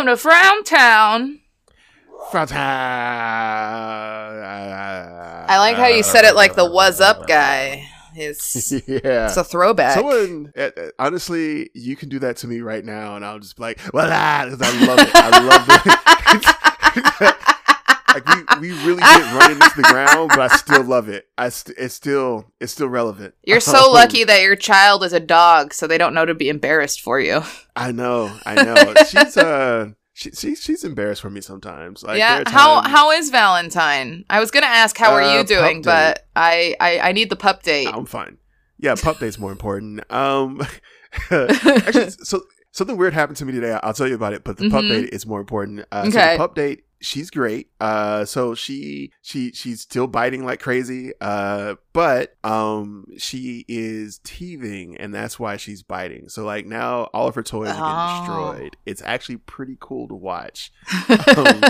Welcome to Frown Town. Front I like how you said it like the "Was up" guy. It's yeah. it's a throwback. Someone, uh, uh, honestly, you can do that to me right now, and I'll just be like, "Well, ah," 'cause I love it. I love it. like we, we really get run into the ground, but I still love it. I st- it's still it's still relevant. You're so lucky that your child is a dog, so they don't know to be embarrassed for you. I know, I know. She's uh, she, she she's embarrassed for me sometimes. Like, yeah. How how is Valentine? I was gonna ask how are Uh, you doing, but I, I I need the pup date. I'm fine. Yeah, pup date's more important. Um, actually, so something weird happened to me today. I'll tell you about it, but the pup Mhm. date is more important. Uh, So Okay. the pup date, she's great. Uh, so she she she's still biting like crazy. Uh, but um, she is teething, and that's why she's biting. So like now, all of her toys are Oh. getting destroyed. It's actually pretty cool to watch. Um,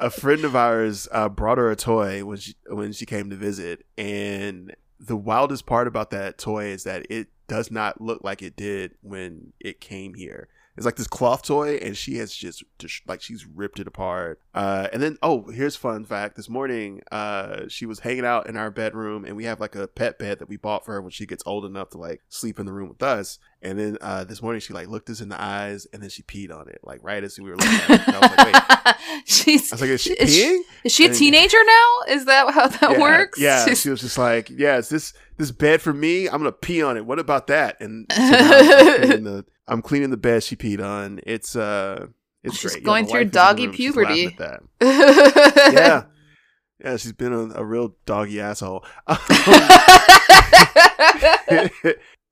a friend of ours uh, brought her a toy when she when she came to visit, and the wildest part about that toy is that it does not look like it did when it came here. It's like this cloth toy, and she has just, like she's ripped it apart. Uh, and then, oh, here's fun fact: this morning, uh, she was hanging out in our bedroom, and we have like a pet bed that we bought for her when she gets old enough to like sleep in the room with us. And then uh, this morning, she like looked us in the eyes, and then she peed on it, like right as we were looking at it. I was like, wait. She's I was like, is she Is she- peeing? is she a teenager now? Is that how that yeah, works? Yeah, She's- she was just like, "Yeah, is this this bed for me? I'm gonna pee on it. What about that?" And so I'm, cleaning the, I'm cleaning the bed she peed on. It's uh, it's She's great. going my through wife is in the doggy puberty. Yeah, yeah, she's been a, a real doggy asshole.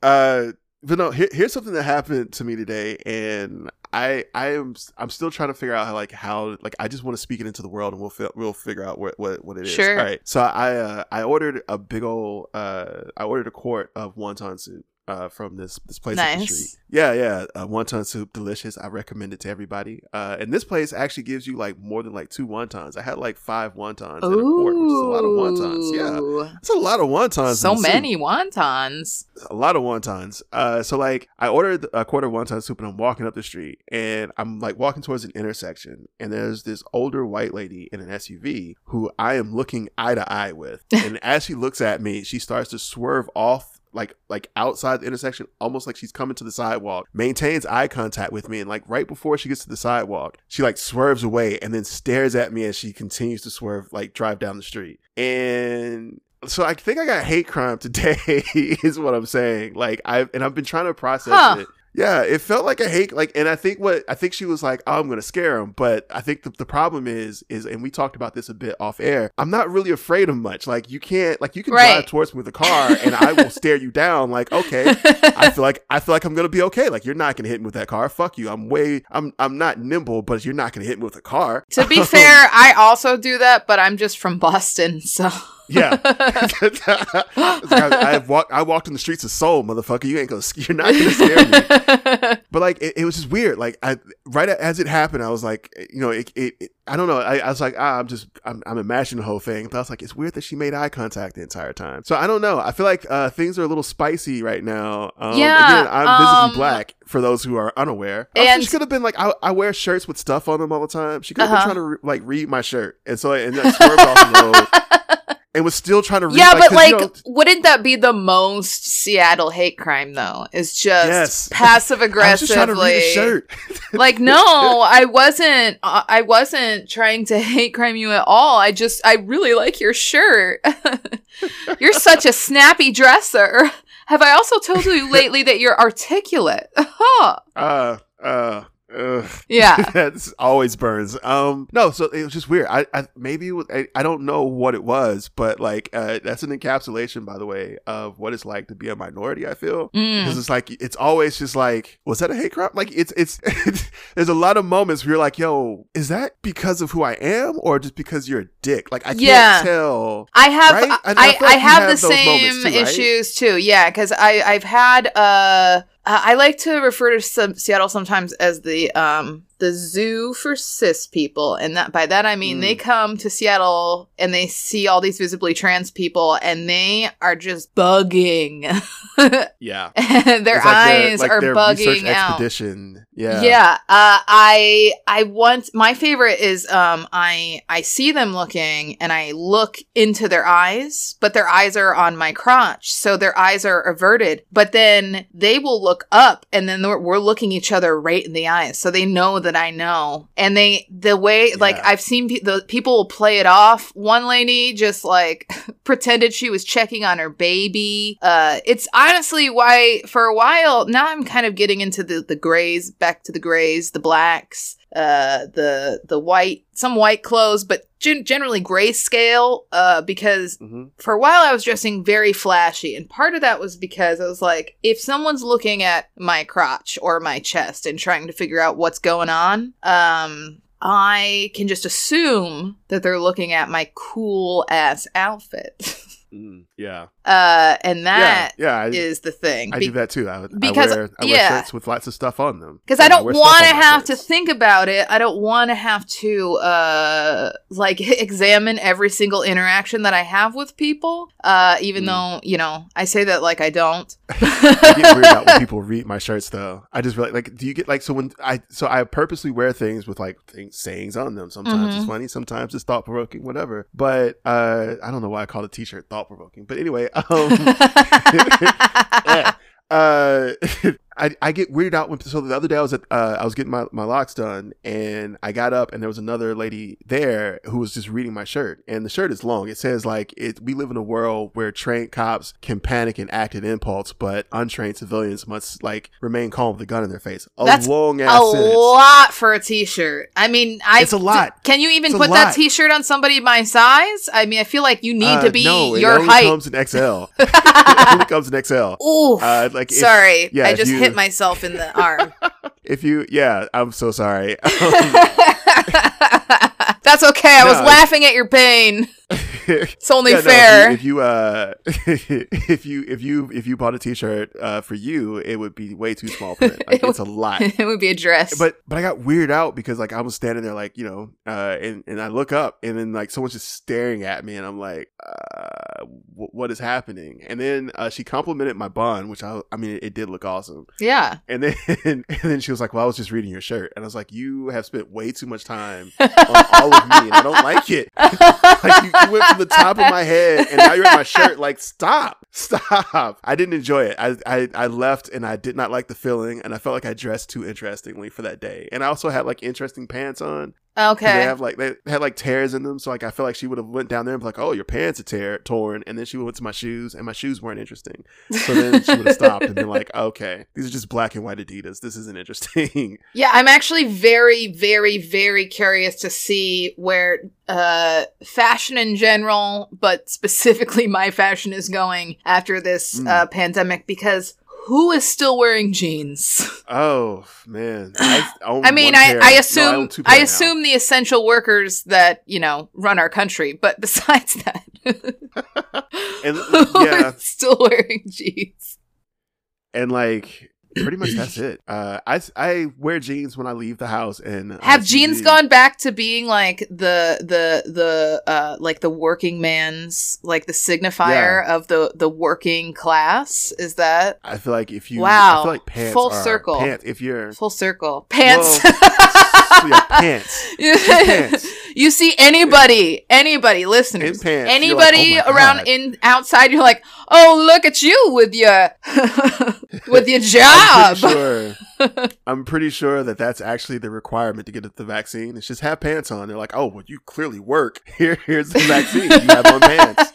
uh, but no, here, here's something that happened to me today, and I I am I'm still trying to figure out how like how like I just want to speak it into the world, and we'll fi- we'll figure out what what, what it is. Sure. All right. So I uh, I ordered a big old uh I ordered a quart of wonton soup. Uh, from this this place up the street, yeah, yeah, uh, wonton soup, delicious. I recommend it to everybody. Uh, and this place actually gives you like more than like two wontons. I had like five wontons in a quart, which is a lot of wontons. Yeah, it's a lot of wontons. So the soup many wontons. a lot of wontons. Uh, so like I ordered a quarter of wonton soup and I'm walking up the street and I'm like walking towards an intersection and there's this older white lady in an SUV who I am looking eye to eye with. And as she looks at me, she starts to swerve off like like outside the intersection, almost like she's coming to the sidewalk, maintains eye contact with me, and like right before she gets to the sidewalk, she like swerves away and then stares at me as she continues to swerve, like drive down the street. And so I think I got hate crime today, is what I'm saying. Like I've and I've been trying to process Huh. it. Yeah, it felt like a hate like and I think what I think she was like, oh, I'm gonna scare him. But I think the, the problem is is and we talked about this a bit off air. I'm not really afraid of much. Like you can't like you can Right. drive towards me with a car and I will stare you down like, okay. I feel like I feel like I'm gonna be okay. Like you're not gonna hit me with that car. Fuck you. I'm way I'm I'm not nimble, but you're not gonna hit me with a car. to be fair, I also do that, but I'm just from Boston, so Yeah. I, I've walked. I walked in the streets of Seoul, motherfucker. You ain't gonna. You're not gonna scare me. But like, it, it was just weird. Like, I right as it happened, I was like, you know, it. it, it I don't know. I, I was like, ah, I'm just, I'm, I'm imagining the whole thing. But I was like, it's weird that she made eye contact the entire time. So I don't know. I feel like uh, things are a little spicy right now. Um, Yeah, Again, I'm visibly um, black for those who are unaware. Also, and- she could have been like, I, I wear shirts with stuff on them all the time. She could have Uh-huh. been trying to re- like read my shirt, and so and then swerved off the road. And was still trying to read. yeah, but like, you know, wouldn't that be the most Seattle hate crime though? Is just Yes. passive I was just trying to read a aggressively. like no i wasn't uh, i wasn't trying to hate crime you at all i just i really like your shirt you're such a snappy dresser have i also told you lately that you're articulate huh uh, uh, ugh. yeah this always burns. Um, no, so it was just weird. I, I maybe was, I, I don't know what it was, but like, uh, that's an encapsulation, by the way, of what it's like to be a minority. I feel Mm. because it's like it's always just like, was that a hate crime? Like, it's it's there's a lot of moments where you're like, yo, is that because of who I am, or just because you're a dick? Like, I can't Yeah. tell. I have Right? I, I- I I, have, have the same too, right? issues too. Yeah, because I I've had uh I like to refer to some Seattle sometimes as the um the zoo for cis people, and that by that I mean Mm. they come to Seattle and they see all these visibly trans people, and they are just bugging. Yeah. their like their- eyes like are their bugging research out. expedition. Yeah. Yeah. Uh, I I want my favorite is um I I see them looking and I look into their eyes, but their eyes are on my crotch, so their eyes are averted. But then they will look up, and then we're, we're looking each other right in the eyes, so they know that I know. And they the way like I've seen pe- the people will play it off. One lady just like pretended she was checking on her baby. Uh, it's honestly why for a while now I'm kind of getting into the the grays, back to the grays, the blacks, uh, the the white, some white clothes, but gen- generally grayscale. Uh, because hmm for a while I was dressing very flashy, and part of that was because I was like, if someone's looking at my crotch or my chest and trying to figure out what's going on, um. I can just assume that they're looking at my cool ass outfit. Mm, yeah. Uh, and that yeah. is Yeah. I, the thing. I do that too. I, because- I wear, I wear yeah. shirts with lots of stuff on them. because I don't want to have to think about it. I don't want to have to uh like examine every single interaction that I have with people. Uh, even Mm. though you know I say that like I don't. I get weirded out when people read my shirts though. I just really like do you get like so when I so I purposely wear things with like things sayings on them. Sometimes it's Mhm. funny, sometimes it's thought provoking, whatever. But uh I don't know why I call the t shirt thought provoking. But anyway, um uh I, I get weirded out when so the other day I was at uh, I was getting my, my locks done and I got up and there was another lady there who was just reading my shirt and the shirt is long. It says like it we live in a world where trained cops can panic and act in impulse, but untrained civilians must like remain calm with a gun in their face. A That's long a ass sentence. lot for a t-shirt. I mean, I It's a lot. Can you even It's put that t-shirt on somebody my size? I mean, I feel like you need Uh, to be no, it your only height. comes in XL. it only comes in XL. Ooh, Uh, like if, sorry, yeah, I just you- hit myself in the arm. if you yeah, I'm so sorry. That's okay. I was No. laughing at your pain. It's only Yeah, no, fair. if, you, if you uh if you if you if you bought a t-shirt uh for you, it would be way too small print. Like, It it's a lot. it would be a dress. But but I got weirded out because like I was standing there like you know uh and and I look up and then like someone's just staring at me and I'm like uh w- what is happening and then uh, she complimented my bun which I I mean it, did look awesome yeah. and then and then she was like well I was just reading your shirt and I was like you have spent way too much time on all of me and I don't like it. Like you, you went from the top of my head and now you're at my shirt. Like stop. Stop. I didn't enjoy it. I, I i left and i did not like the feeling and i felt like i dressed too interestingly for that day. And i also had like interesting pants on Okay. they have like they had like tears in them so like i feel like she would have went down there and be like oh your pants are tear- torn and then she went to my shoes and my shoes weren't interesting so then she would have stopped and been like okay these are just black and white adidas this isn't interesting Yeah, I'm actually very, very, very curious to see where uh, fashion in general, but specifically my fashion is going after this Mm. uh, pandemic because who is still wearing jeans? oh man i, I mean, I. I assume two pair I assume the essential workers that you know run our country, but besides that, and who yeah is still wearing jeans? and like pretty much that's it. Uh, I I wear jeans when I leave the house, and uh, Have jeans gone back to being like the the the uh like the working man's like the signifier of the the working class? Is that I feel like if you, Wow. I feel like pants Full circle. Pants, if you're full circle? Pants. so yeah, pants. pants. you see anybody, anybody, listeners, In pants, anybody like, "Oh around God." in outside, you're like, oh, look at you with your with your I'm job. pretty sure. I'm pretty sure that that's actually the requirement to get the vaccine. It's just have pants on. They're like, oh, well, you clearly work. Here, here's the vaccine. You have on pants.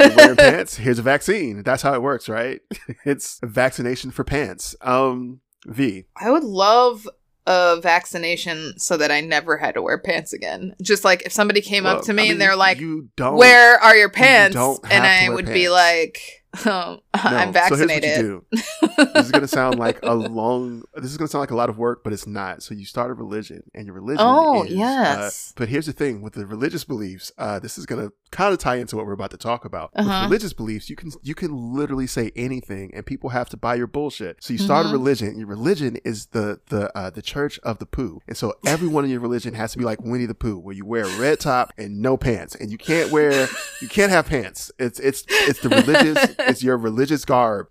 You're wearing pants. Here's a vaccine. That's how it works, right? It's a vaccination for pants. Um, Vee. I would love a vaccination so that I never had to wear pants again. Just like if somebody came up to me I mean, and they're like, you don't. "Where are your pants?" and I would be like, oh, No. "I'm So here's what you vaccinated." do. this is gonna sound like a long. This is gonna sound like a lot of work, but it's not. So you start a religion, and your religion. Oh, is, uh, yes. but here's the thing with the religious beliefs. Uh, this is gonna kind of tie into what we're about to talk about. Uh-huh. With religious beliefs, you can you can literally say anything, and people have to buy your bullshit. So you start Mhm. a religion. Your religion is the the uh, the Church of the Pooh, and so everyone in your religion has to be like Winnie the Pooh, where you wear a red top and no pants, and you can't wear you can't have pants. It's it's it's the religious. It's your religious garb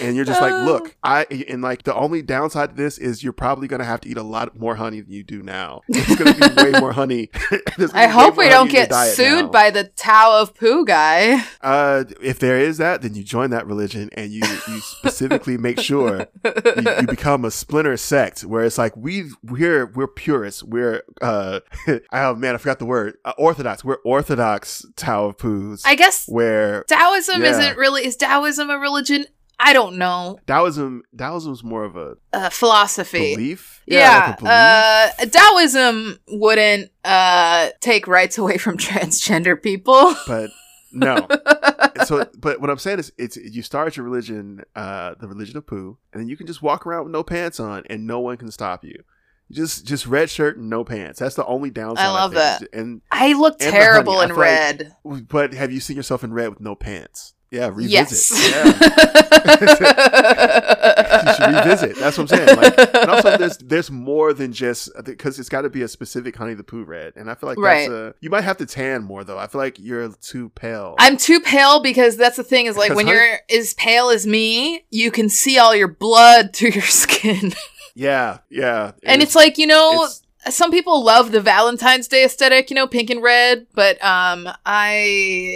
and you're just like, Oh. look, I and like the only downside to this is you're probably gonna have to eat a lot more honey than you do now. It's gonna be way more honey. I hope we don't get sued now. by the Tao of Pooh guy. Uh, if there is that, then you join that religion and you you specifically make sure you, you become a splinter sect where it's like we we're we're purists. We're uh oh man, I forgot the word. Uh, orthodox. We're orthodox Tao of Poohs. I guess where Taoism Yeah. isn't really is Taoism a religion? I don't know. Taoism Taoism's more of a Uh, philosophy. belief. Yeah, like a belief. uh, Taoism wouldn't uh, take rights away from transgender people. but no. so, but what I'm saying is, it's you start your religion, uh, the religion of poo, and then you can just walk around with no pants on, and no one can stop you. Just, just red shirt and no pants. That's the only downside. I love that. And I look terrible in feel like- red. but have you seen yourself in red with no pants? Yeah, revisit. yes. Yeah. you should revisit. That's what I'm saying. Like, and also, there's there's more than just because it's got to be a specific Honey the Pooh red, and I feel like Right. that's a, you might have to tan more though. I feel like you're too pale. I'm too pale because that's the thing is like when honey- you're as pale as me, you can see all your blood through your skin. yeah, yeah, and it's like, you know, it's- some people love the Valentine's Day aesthetic, you know, pink and red, but um I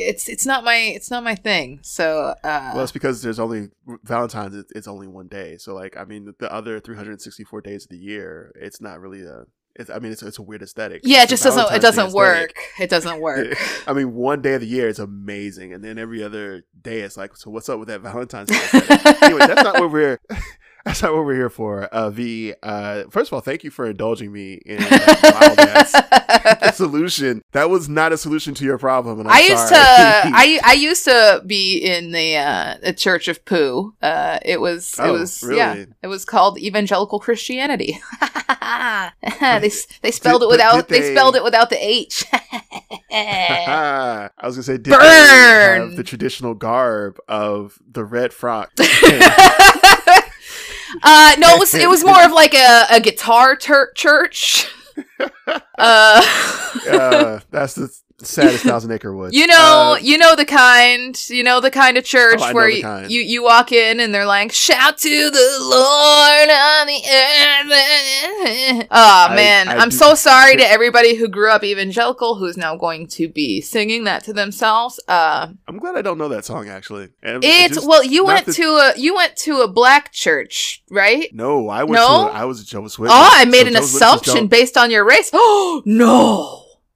it's it's not my it's not my thing. So uh Well, it's because there's only Valentine's. It's only one day, so like I mean, the other 364 days of the year, it's not really a. It's, I mean, it's it's a weird aesthetic. yeah, it It's just doesn't it doesn't work. It doesn't work. I mean, one day of the year is amazing, and then every other day it's like, so what's up with that Valentine's Day? anyway, that's not what we're. That's not what we're here for. Uh, Vee. Uh, first of all, thank you for indulging me in ass solution. That was not a solution to your problem, and I'm I used to. I I used to be in the uh the Church of Poo. Uh it was it Oh, was yeah. It was called evangelical Christianity. they they spelled Did- it without did they, spelled it without the H. I was gonna say, did Burn! they have the traditional garb of the red frock? Uh no, it was it was more of like a, a guitar tur- church. uh uh, that's the saddest thousand acre wood. You know, Uh, you know the kind, you know the kind of church Oh, where the you, you you walk in and they're like, "Shout to the Lord on the earth." Oh man, I I'm so sorry to everybody who grew up evangelical who's now going to be singing that to themselves. Uh, I'm glad I don't know that song actually. And it's just- well, you went that- to a you went to a black church, right? No, I went No? to. I was a Jehovah's Witness. Oh, I made So an Jehovah's assumption based on your race. Oh no.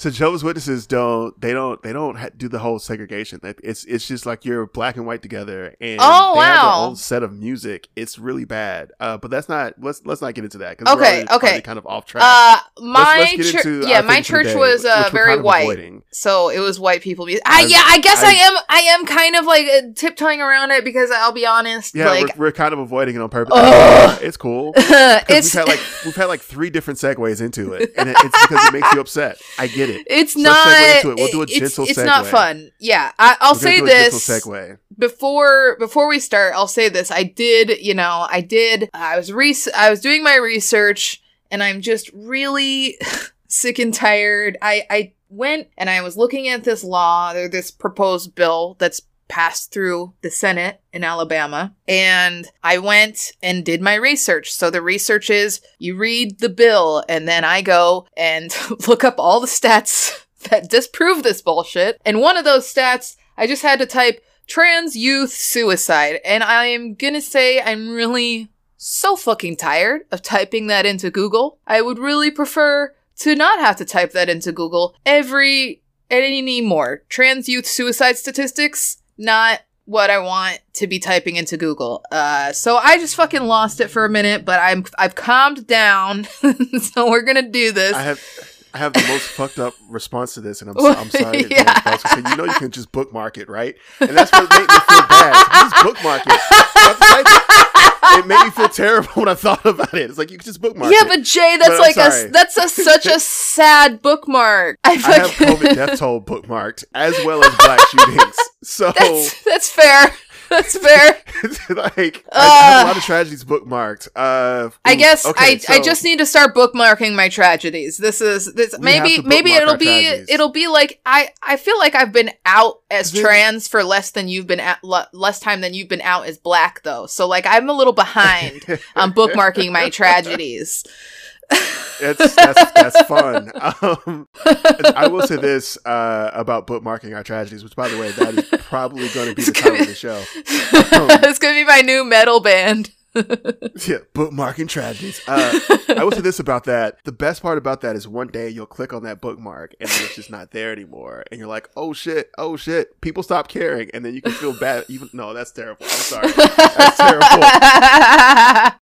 so Jehovah's Witnesses don't they don't they don't ha- do the whole segregation. It's it's just like you're black and white together, and Oh, they have their own set of music. It's really bad. Uh, but that's not let's let's not get into that because Okay, okay. kind of off track. Uh, Let's- my let's church, into yeah, my thing for the church day, was uh, very kind of white. avoiding. So it was white people music. I, I'm- yeah, I guess I, I- am. I am kind of like uh, tiptoeing around it because I'll be honest. Yeah, like we're, we're kind of avoiding it on purpose. Ugh. It's cool. it's we've had like we've had like three different segues into it, and it, it's because it makes you upset. I get it. It's So not. it. We'll do a it's, gentle it's not segue. fun. Yeah, I, I'll We're say this segue. before before we start. I'll say this. I did. You know, I did. I was re- I was doing my research, and I'm just really sick and tired. I I went and I was looking at this law or this proposed bill that's passed through the Senate in Alabama. And I went and did my research. So the research is you read the bill, and then I go and look up all the stats that disprove this bullshit. And one of those stats, I just had to type trans youth suicide. And I am gonna say I'm really so fucking tired of typing that into Google. I would really prefer to not have to type that into Google every anymore. Trans youth suicide statistics, not what I want to be typing into Google. Uh, so I just fucking lost it for a minute, but I'm I've calmed down. so we're gonna do this. I have I have the most fucked up response to this, and I'm, so, I'm sorry. Yeah. advance, folks. So you know you can just bookmark it, right? And that's what made me feel bad. Just bookmark it. It. Made me feel terrible when I thought about it. It's like you can just bookmark yeah, it. but Jay, that's But like a that's a such a sad bookmark. I, I have COVID death toll bookmarked as well as black shootings. So That's that's fair. That's fair. like I, I have a Uh, lot of tragedies bookmarked. Uh, I guess okay, I, I just need to start bookmarking my tragedies. This is this maybe maybe it'll be tragedies. it'll be like I I feel like I've been out as trans for less than you've been at le- less time than you've been out as black though. So like I'm a little behind on bookmarking my tragedies. That's that's that's fun. Um, I will say this uh, about bookmarking our tragedies, which by the way, that is probably going to be the title of the show. Um, it's gonna be my new metal band. Yeah, bookmarking tragedies. Uh, I will say this about that. The best part about that is one day you'll click on that bookmark and then it's just not there anymore, and you're like, "Oh shit! Oh shit!" People stop caring, and then you can feel bad. Even no, that's terrible. I'm sorry. That's terrible.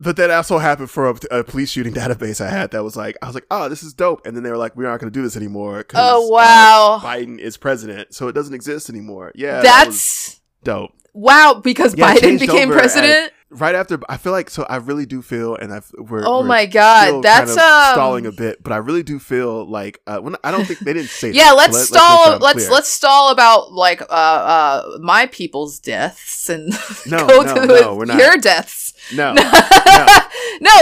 But that also happened for a, a police shooting database I had that was like, I was like, oh, this is dope. And then they were like, we're not going to do this anymore. oh uh, wow, Biden is president, so it doesn't exist anymore. Yeah, that that's dope. wow because Yeah, Biden became president. Right after, I feel like so. I really do feel, and I've we're oh we're my god, that's kind of um, stalling a bit, but I really do feel like uh, when I don't think they didn't say. yeah that, let's so let- stall I'm let's let's stall about like uh uh my people's deaths and No, go no, to no, we're not. your deaths no. no,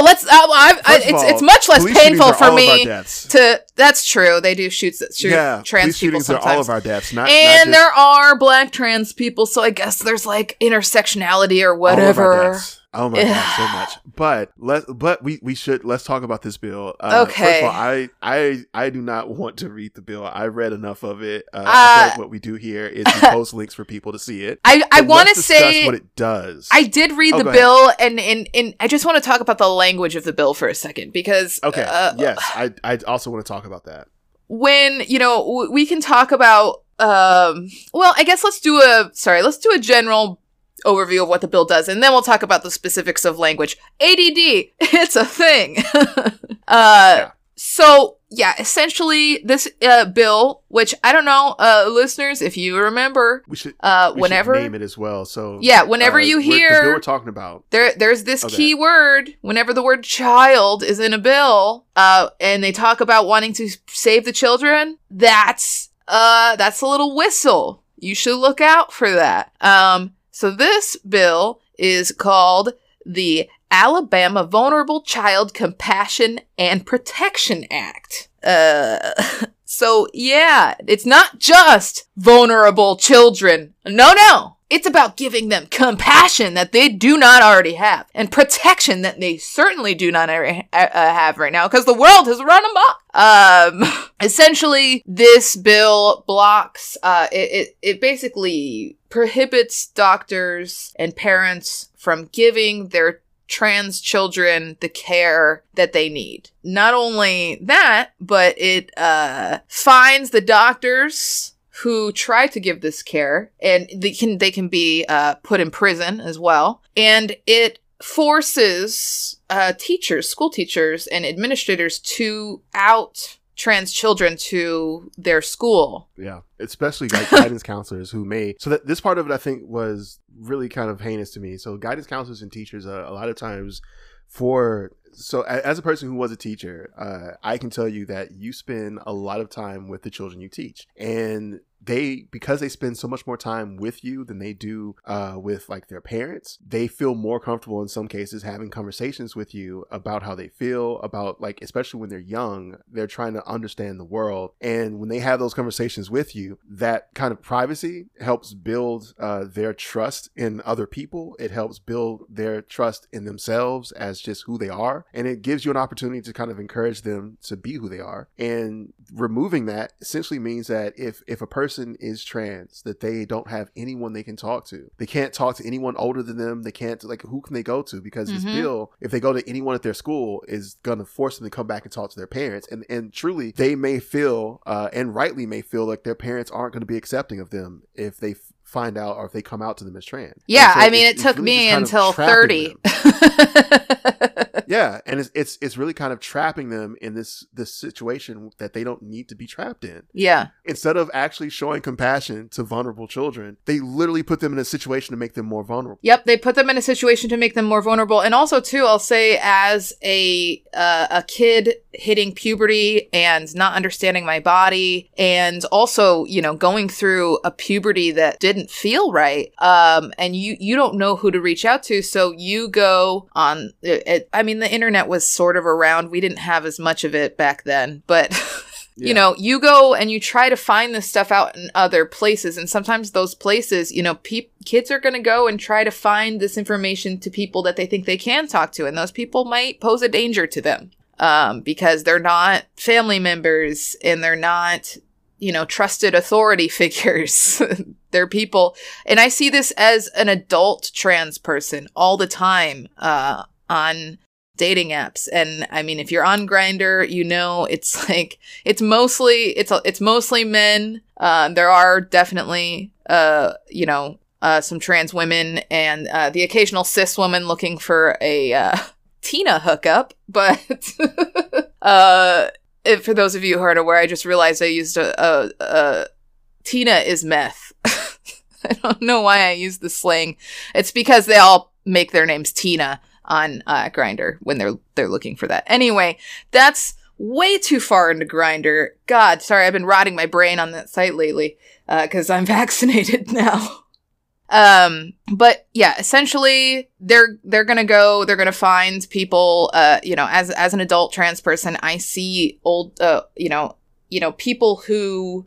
let's uh, I, I, it's all, it's much less painful for all of our me to that's true they do shoot shoot yeah, trans people sometimes all of our deaths. Not and not just there are black trans people so i guess there's like intersectionality or all of our whatever. Oh my god, so much. But let but we we should let's talk about this bill. Uh, First Okay. of all, I I I do not want to read the bill. I read enough of it. Uh, Uh, like what we do here is we post links for people to see it. i i want to say what it does. I did read Oh, the bill, and, and and I just want to talk about the language of the bill for a second because okay. uh, yes, I I also want to talk about that. when you know w- we can talk about um well i guess let's do a sorry let's do a general overview of what the bill does and then we'll talk about the specifics of language add it's a thing uh Yeah. so yeah essentially this uh bill which i don't know uh listeners if you remember We should uh we should whenever name it as well. So yeah whenever uh, you we're- hear we're talking about. there there's this Okay. key word whenever the word child is in a bill uh and they talk about wanting to save the children that's uh that's a little whistle you should look out for that um so this bill is called the Alabama Vulnerable Child Compassion and Protection Act. Uh so yeah, it's not just vulnerable children. No, no. It's about giving them compassion that they do not already have and protection that they certainly do not already uh, have right now because the world has run amok. Um, essentially, this bill blocks, uh, it, it, it basically prohibits doctors and parents from giving their trans children the care that they need. Not only that, but it uh, fines the doctors who try to give this care, and they can they can be uh, put in prison as well. And it forces uh, teachers, school teachers, and administrators to out trans children to their school. Yeah, especially like guidance counselors who may. So that this part of it, I think, was really kind of heinous to me. So guidance counselors and teachers, uh, a lot of times, for so as a person who was a teacher, uh, I can tell you that you spend a lot of time with the children you teach, and they because they spend so much more time with you than they do uh, with like their parents they feel more comfortable in some cases having conversations with you about how they feel about like especially when they're young they're trying to understand the world. And when they have those conversations with you that kind of privacy helps build uh, their trust in other people. It helps build their trust in themselves as just who they are. And it gives you an opportunity to kind of encourage them to be who they are. And removing that essentially means that if if a person is trans that they don't have anyone they can talk to. They can't talk to anyone older than them. They can't like who can they go to? Because this Mhm. bill if they go to anyone at their school is going to force them to come back and talk to their parents. And and truly they may feel uh, and rightly may feel like their parents aren't going to be accepting of them if they f- find out or if they come out to them as trans. Yeah, so I mean, it took really me just kind of until 30. Yeah, and it's it's it's really kind of trapping them in this this situation that they don't need to be trapped in. Yeah. Instead of actually showing compassion to vulnerable children, they literally put them in a situation to make them more vulnerable. Yep, they put them in a situation to make them more vulnerable. And also too, I'll say as a uh, a kid hitting puberty and not understanding my body and also, you know, going through a puberty that didn't feel right. Um and you you don't know who to reach out to, so you go on it, it, I mean the internet was sort of around. We didn't have as much of it back then, but Yeah. you know you go and you try to find this stuff out in other places and sometimes those places you know pe- kids are going to go and try to find this information to people that they think they can talk to and those people might pose a danger to them um, because they're not family members and they're not you know trusted authority figures. They're people. And i see this as an adult trans person all the time uh, on dating apps. And i mean if you're on Grindr you know it's like it's mostly it's it's mostly men. Uh, there are definitely uh you know uh some trans women and uh the occasional cis woman looking for a uh tina hookup but uh for those of you who aren't aware i just realized i used a, a, a tina is meth i don't know why i use the slang it's because they all make their names tina on uh, Grindr when they're they're looking for that. Anyway, that's way too far into Grindr. God, sorry, I've been rotting my brain on that site lately because I'm vaccinated now. Um, but yeah, essentially, they're they're gonna go. They're gonna find people. Uh, you know, as as an adult trans person, I see old. Uh, you know, you know, people who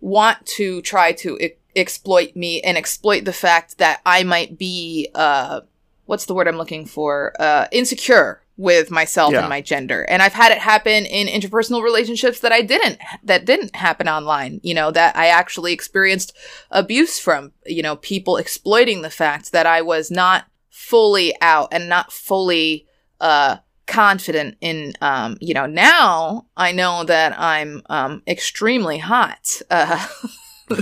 want to try to exploit me and exploit the fact that I might be uh what's the word I'm looking for? Uh, insecure with myself Yeah. and my gender. And I've had it happen in interpersonal relationships that I didn't, that didn't happen online, you know, that I actually experienced abuse from, you know, people exploiting the fact that I was not fully out and not fully, uh, confident in um you know now i know that i'm um extremely hot uh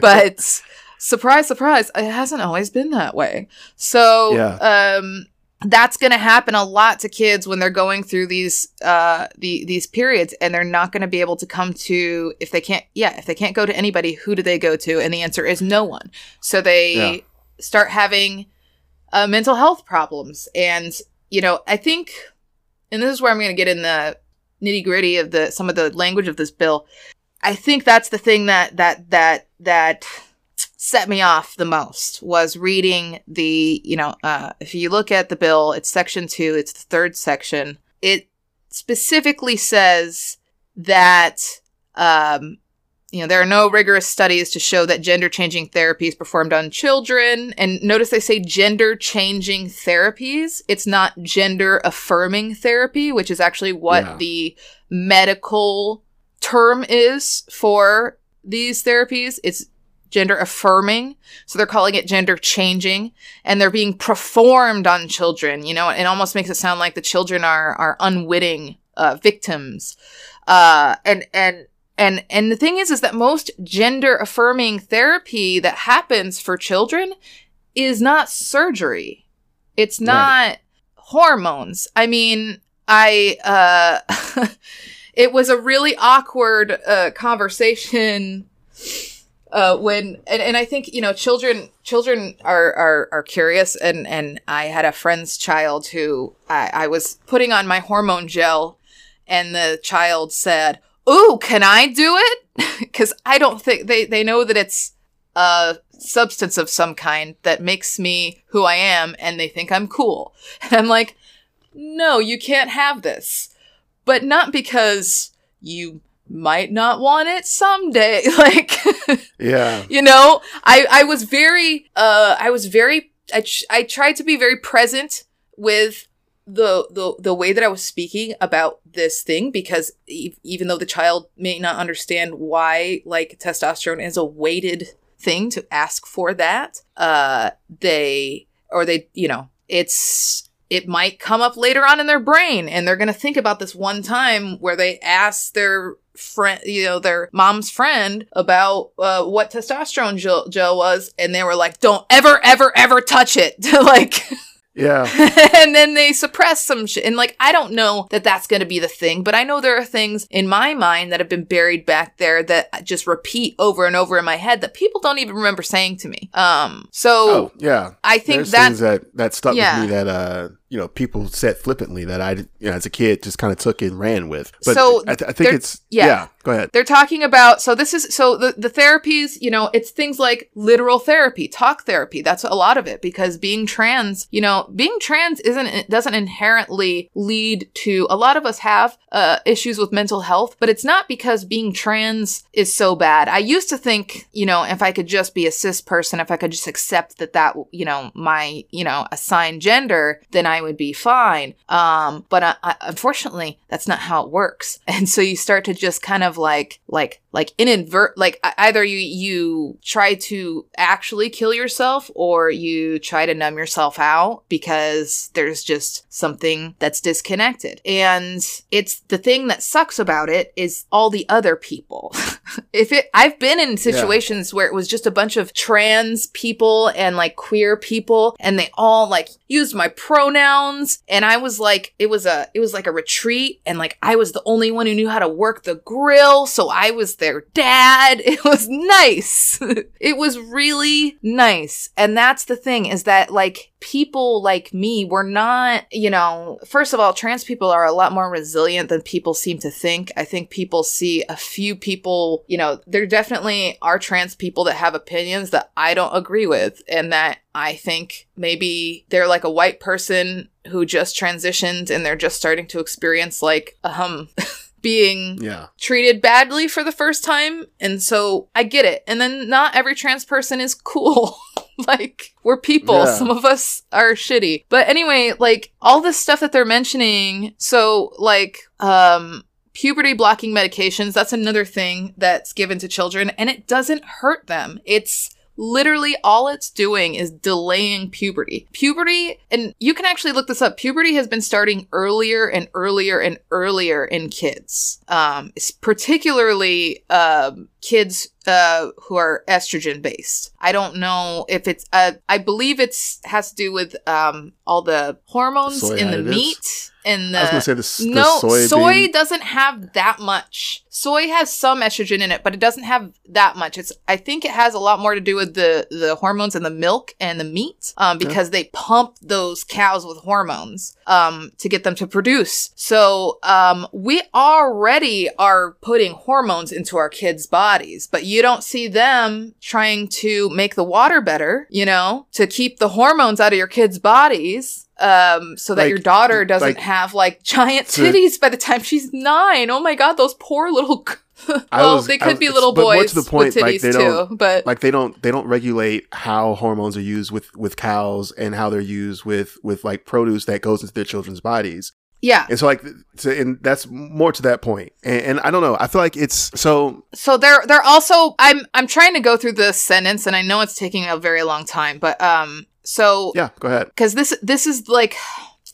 but surprise surprise it hasn't always been that way so Yeah. um that's going to happen a lot to kids when they're going through these uh the these periods and they're not going to be able to come to if they can't yeah if they can't go to anybody who do they go to? And the answer is no one. So they Yeah. start having uh, mental health problems. And you know i think and this is where i'm going to get in the nitty gritty of the some of the language of this bill. I think that's the thing that that that that set me off the most was reading the you know uh, if you look at the bill it's section two it's the third section. It specifically says that um, you know there are no rigorous studies to show that gender changing therapies performed on children. And notice they say gender changing therapies. It's not gender affirming therapy which is actually what Yeah. the medical term is for these therapies. It's gender affirming. So they're calling it gender changing and they're being performed on children you know it almost makes it sound like the children are are unwitting uh, victims. Uh and and and and the thing is is that most gender affirming therapy that happens for children is not surgery. It's not hormones. I mean i uh it was a really awkward uh conversation uh, when and, and I think you know children children are are, are curious and and I had a friend's child who I, I was putting on my hormone gel and the child said, "Ooh, can I do it?" Because I don't think they they know that it's a substance of some kind that makes me who I am, and they think I'm cool. And I'm like, "No, you can't have this," but not because you might not want it someday like Yeah. you know i i was very uh i was very i, ch- I tried to be very present with the the the way that i was speaking about this thing because e- even though the child may not understand why like testosterone is a weighted thing to ask for that uh they or they you know it's it might come up later on in their brain and they're going to think about this one time where they asked their friend you know their mom's friend about uh, what testosterone gel, gel was and they were like don't ever ever ever touch it like Yeah. and then they suppress some shit. And like, I don't know that that's going to be the thing, but I know there are things in my mind that have been buried back there that just repeat over and over in my head that people don't even remember saying to me. Um, so Oh, yeah. I think There's that that that stuck Yeah. with me that uh you know people said flippantly that I you know as a kid just kind of took and ran with. But So, I, th- I think it's yeah. yeah. Go ahead. They're talking about so this is so the the therapies, you know, it's things like literal therapy, talk therapy. That's a lot of it because being trans, you know, being trans isn't it doesn't inherently lead to a lot of us have uh, issues with mental health, but it's not because being trans is so bad. I used to think, you know, if I could just be a cis person, if I could just accept that that you know my you know assigned gender, then I would be fine. Um, but uh, I, unfortunately, that's not how it works. And so you start to just kind of like like like inadvert like either you you try to actually kill yourself or you try to numb yourself out because there's just something that's disconnected. And it's the thing that sucks about it is all the other people. if it I've been in situations where it was just a bunch of trans people and like queer people and they all like used my pronouns and I was like it was a it was like a retreat and like I was the only one who knew how to work the grill so I was their dad. It was nice. It was really nice. And that's the thing is that like people like me were not you know first of all trans people are a lot more resilient than people seem to think. I think people see a few people you know there definitely are trans people that have opinions that i don't agree with and that i think maybe they're like a white person who just transitioned and they're just starting to experience like um being Yeah. treated badly for the first time. And so I get it. And then not every trans person is cool. like, we're people. Yeah. Some of us are shitty. But anyway, like, all this stuff that they're mentioning. So, like, um, puberty blocking medications, that's another thing that's given to children, and it doesn't hurt them. It's literally all it's doing is delaying puberty. Puberty, and you can actually look this up, puberty has been starting earlier and earlier and earlier in kids. Um, particularly um, kids uh, who are estrogen based. I don't know if it's, uh, I believe it's has to do with um, all the hormones Soy in the additives? meat and the I was gonna say the, the no, soy. soy doesn't have that much. Soy has some estrogen in it, but it doesn't have that much. It's I think it has a lot more to do with the the hormones in the milk and the meat, um, Yeah. because they pump those cows with hormones, um, to get them to produce. So, um, we already are putting hormones into our kids' bodies, but you don't see them trying to make the water better, you know, to keep the hormones out of your kids' bodies um so that Like- your daughter doesn't like- have like giant To- titties by the time she's nine. Oh my god, those poor little. Well, was- they could was- be little but more boys to the point, with like, titties they too. don't- But like they don't they don't regulate how hormones are used with with cows and how they're used with with like produce that goes into their children's bodies yeah, and so like so, and that's more to that point and, and i don't know i feel like it's so so they're they're also. I'm I'm trying to go through this sentence, and I know it's taking a very long time. But um, so yeah go ahead because this this is like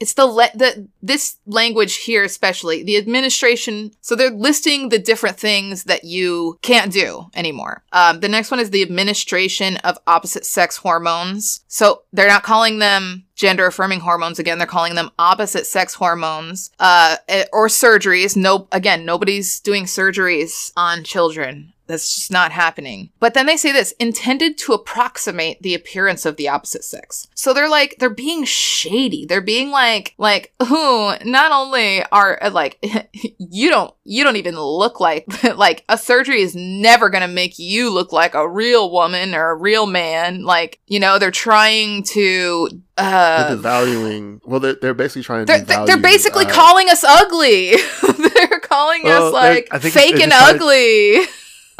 it's the le- the this language here especially the administration so they're listing the different things that you can't do anymore. Um, the next one is the administration of opposite sex hormones. So they're not calling them gender affirming hormones again they're calling them opposite sex hormones uh, eh, or surgeries. No again nobody's doing surgeries on children that's just not happening. But then they say this intended to approximate the appearance of the opposite sex. So they're like, they're being shady. They're being like, like, who not only are uh, like, you don't, you don't even look like, like a surgery is never going to make you look like a real woman or a real man. Like, you know, they're trying to, they're uh, devaluing well they're, they're basically trying to they're, they're, devalue, they're basically uh, calling us ugly. they're calling Well, us like fake and trying to- ugly.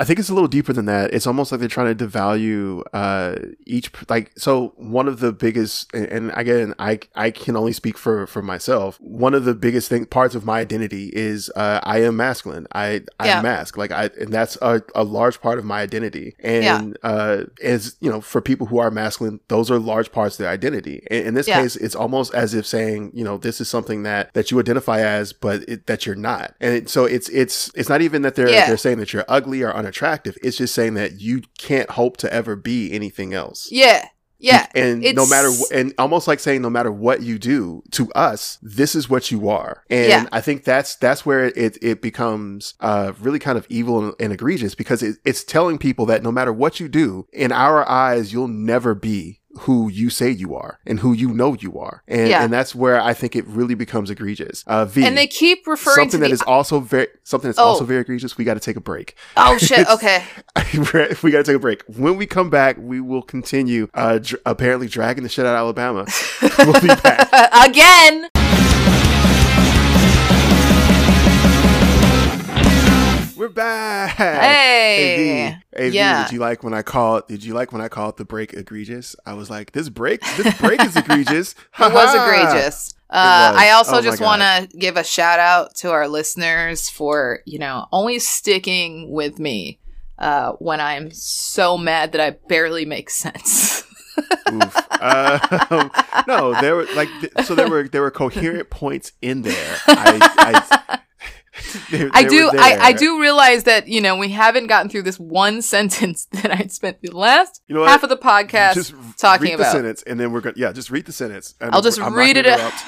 I think it's a little deeper than that. It's almost like they're trying to devalue uh, each like so one of the biggest and- again I I can only speak for for myself. One of the biggest thing parts of my identity is uh, I am masculine. I I'm Yeah. mask like I and that's a, a large part of my identity. And uh as you know for people who are masculine, those are large parts of their identity. In, in this Yeah. case, it's almost as if saying, you know, this is something that that you identify as but it, that you're not. And it, so it's it's it's not even that they're Yeah. they're saying that you're ugly or unattractive. It's just saying that you can't hope to ever be anything else. Yeah. Yeah, and no matter and almost like saying no matter what you do to us this is what you are and Yeah. i think that's that's where it it becomes uh really kind of evil and, and egregious because it, it's telling people that no matter what you do in our eyes you'll never be who you say you are and who you know you are and Yeah. and that's where i think it really becomes egregious uh v and they keep referring something to that the is also very something that's Oh. also very egregious we got to take a break oh shit. Okay, we got to take a break. When we come back, we will continue uh, dr- apparently dragging the shit out of Alabama. we'll be back. again. We're back. Hey. V. Hey, V, Yeah. did you like when I called? Did you like when I called the break egregious? I was like, this break, this break is egregious. It was egregious. Uh. I also Oh just want to give a shout out to our listeners for, you know, always sticking with me uh, when I'm so mad that I barely make sense. Oof. Uh, no, there were like th- so there were there were coherent points in there. I, I, they- I they do I, I do realize that, you know, we haven't gotten through this one sentence that I'd spent the last You know half of the podcast just talking read about. the sentence and then we're gonna yeah just read the sentence and I'll just I'm read it- interrupt.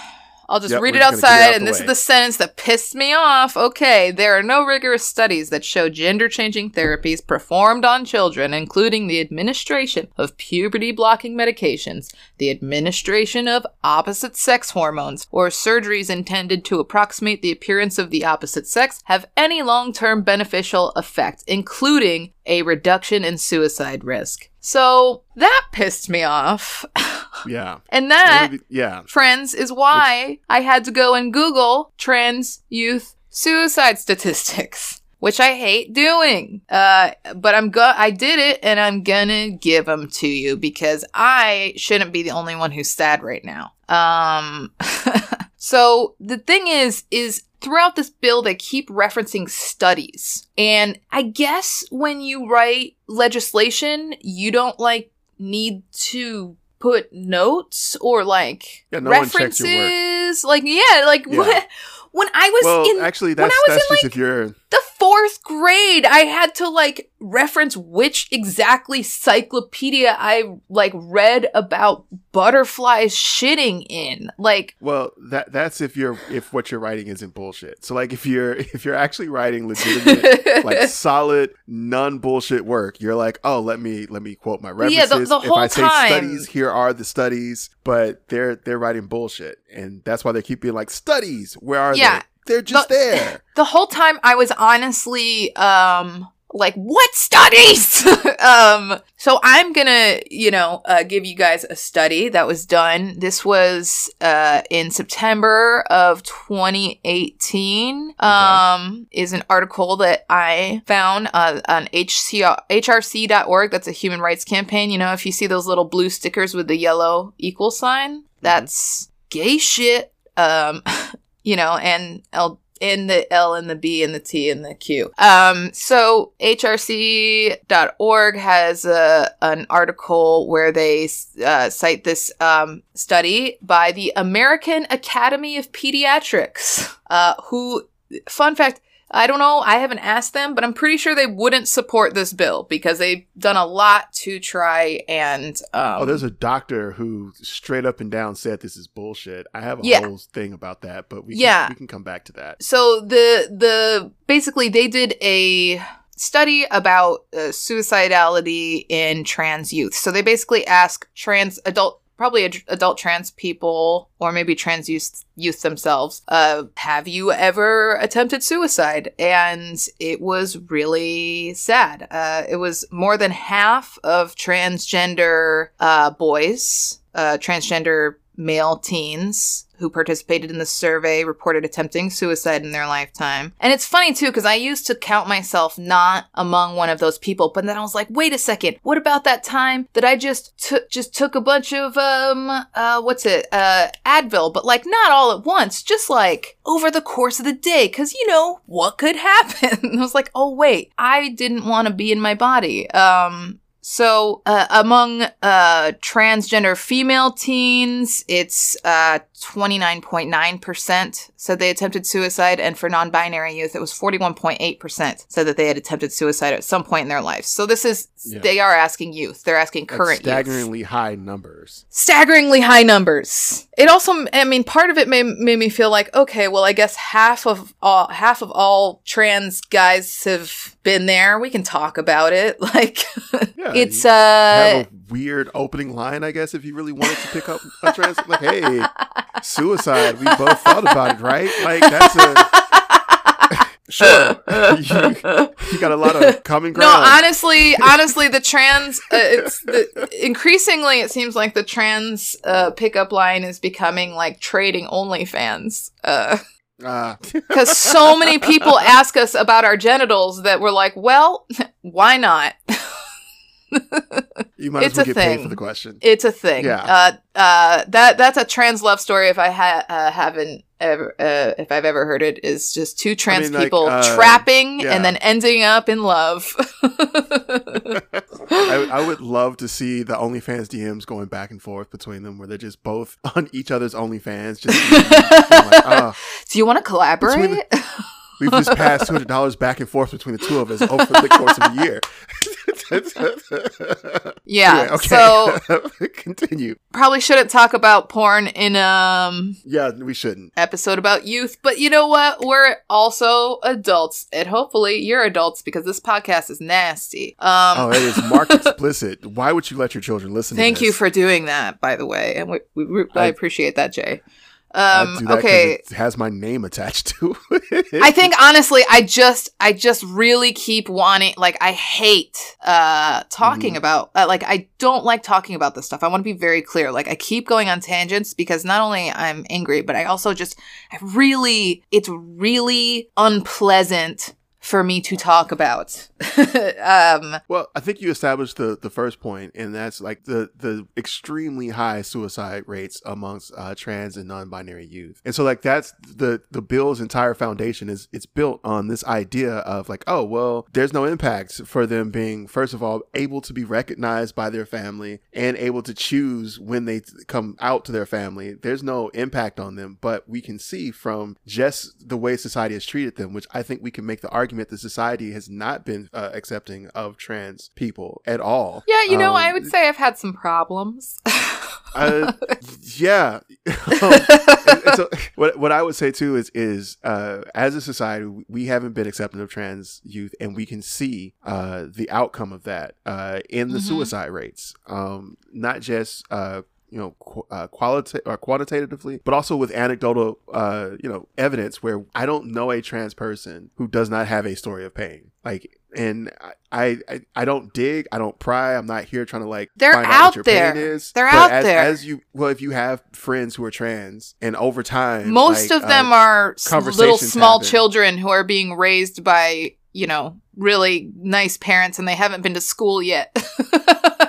I'll just Yep, read it outside, out and this way. is the sentence that pissed me off. Okay, there are no rigorous studies that show gender changing therapies performed on children, including the administration of puberty blocking medications, the administration of opposite sex hormones, or surgeries intended to approximate the appearance of the opposite sex, have any long term beneficial effect, including a reduction in suicide risk. So that pissed me off. Yeah. and that yeah. friends, is why I had to go and Google trans youth suicide statistics, which I hate doing. Uh, but I'm go- I did it, and I'm gonna give them to you because I shouldn't be the only one who's sad right now. Um, so the thing is, is throughout this bill they keep referencing studies, and I guess when you write legislation, you don't like need to put notes or like Yeah, no one your work. references like yeah like Yeah. what when i was Well, in actually, when that's I was that's in, just like, if you're the fourth grade i had to like reference which exactly cyclopedia i like read about butterflies shitting in like well that that's if you're if what you're writing isn't bullshit. So like if you're if you're actually writing legitimate like solid non bullshit work, you're like, oh, let me let me quote my Well, yeah, references. the- the if whole I say time- studies, here are the studies, but they're they're writing bullshit, and that's why they keep being like studies. Where are Yeah. they? They're just The- there. the whole time I was honestly um like what studies? Um so i'm gonna you know uh, give you guys a study that was done. This was uh in september of 2018 um is an article that i found uh, on HCR, hrc.org that's a human rights campaign. You know if you see those little blue stickers with the yellow equal sign that's gay shit. Um you know, and L in the L and the B and the T and the Q. Um, so HRC.org has a, an article where they uh, cite this um, study by the American Academy of Pediatrics, uh, who, fun fact, I don't know. I haven't asked them, but I'm pretty sure they wouldn't support this bill because they've done a lot to try and. Um, Oh, there's a doctor who straight up and down said this is bullshit. I have a Yeah. whole thing about that, but we Yeah. can, we can come back to that. so the the basically they did a study about uh, suicidality in trans youth. So they basically ask trans adult probably ad- adult trans people or maybe trans youth, youth themselves uh, have you ever attempted suicide? And it was really sad. Uh, it was more than half of transgender uh, boys uh, transgender male teens who participated in the survey reported attempting suicide in their lifetime. And it's funny too, because I used to count myself not among one of those people, but then I was like, wait a second, what about that time that I just took just took a bunch of um uh what's it uh Advil, but like not all at once, just like over the course of the day, because you know what could happen. I was like, oh wait, I didn't want to be in my body. Um So, uh, among uh, transgender female teens, it's uh, 29.9% said they attempted suicide. And for non binary youth, it was 41.8% said that they had attempted suicide at some point in their lives. So, this is, Yeah. they are asking youth. They're asking That's current youth. staggeringly high numbers. Staggeringly high numbers. It also, I mean, part of it made, made me feel like, okay, well, I guess half of all, half of all trans guys have been there. We can talk about it. Like, Yeah, it's, uh, a weird opening line, I guess, if you really wanted to pick up a trans, like, hey, suicide. We both thought about it, right? Like that's a sure. you, you got a lot of common ground. No, honestly, honestly, the trans, uh, it's the, increasingly, it seems like the trans uh, pickup line is becoming like trading OnlyFans. Uh, Ah. because so many people ask us about our genitals that we're like, well, why not? you might It's as well get paid for the question. It's a thing. Yeah. Uh, uh, that that's a trans love story. If I ha- uh, haven't ever, uh, if I've ever heard it, is just two trans mean, like, people uh, trapping yeah. and then ending up in love. I, I would love to see the OnlyFans DMs going back and forth between them, where they're just both on each other's OnlyFans. Just being like, "Ah, Do you want to collaborate? We've just passed two hundred dollars back and forth between the two of us over the course of a year. yeah. okay. So continue. probably shouldn't talk about porn in um Yeah, we shouldn't. episode about youth, but you know what? We're also adults, and hopefully you're adults because this podcast is nasty. Um, Oh, it is marked explicit. Why would you let your children listen? To this? Thank you for doing that, by the way, and we, we, we- I, I- appreciate that, Jay. Um, do that 'cause okay, it has my name attached to it. I think honestly, I just, I just really keep wanting, like, I hate uh talking Mhm. about, uh, like, I don't like talking about this stuff. I want to be very clear. Like, I keep going on tangents because not only I'm angry, but I also just, I really, it's really unpleasant for me to talk about. um, Well, I think you established the the first point, and that's like the the extremely high suicide rates amongst uh, trans and non-binary youth. And so, like that's the the bill's entire foundation is it's built on this idea of like, oh well, there's no impact for them being first of all able to be recognized by their family and able to choose when they come out to their family. There's no impact on them, but we can see from just the way society has treated them, which I think we can make the argument that society has not been uh, accepting of trans people at all. yeah, you know, Um, I would say I've had some problems. uh, yeah. Um, so what what I would say too is is uh, as a society we haven't been accepting of trans youth, and we can see uh, the outcome of that uh, in the Mhm. suicide rates. Um, not just uh, you know qu- uh, or quantitatively, but also with anecdotal uh, you know evidence where I don't know a trans person who does not have a story of pain. Like, and I I, I don't dig, I don't pry. I'm not here trying to like They're find out what your there. pain is. They're out as, there. As you well, if you have friends who are trans, and over time, Most like, of them uh, are little small happen. children who are being raised by, you know, really nice parents and they haven't been to school yet.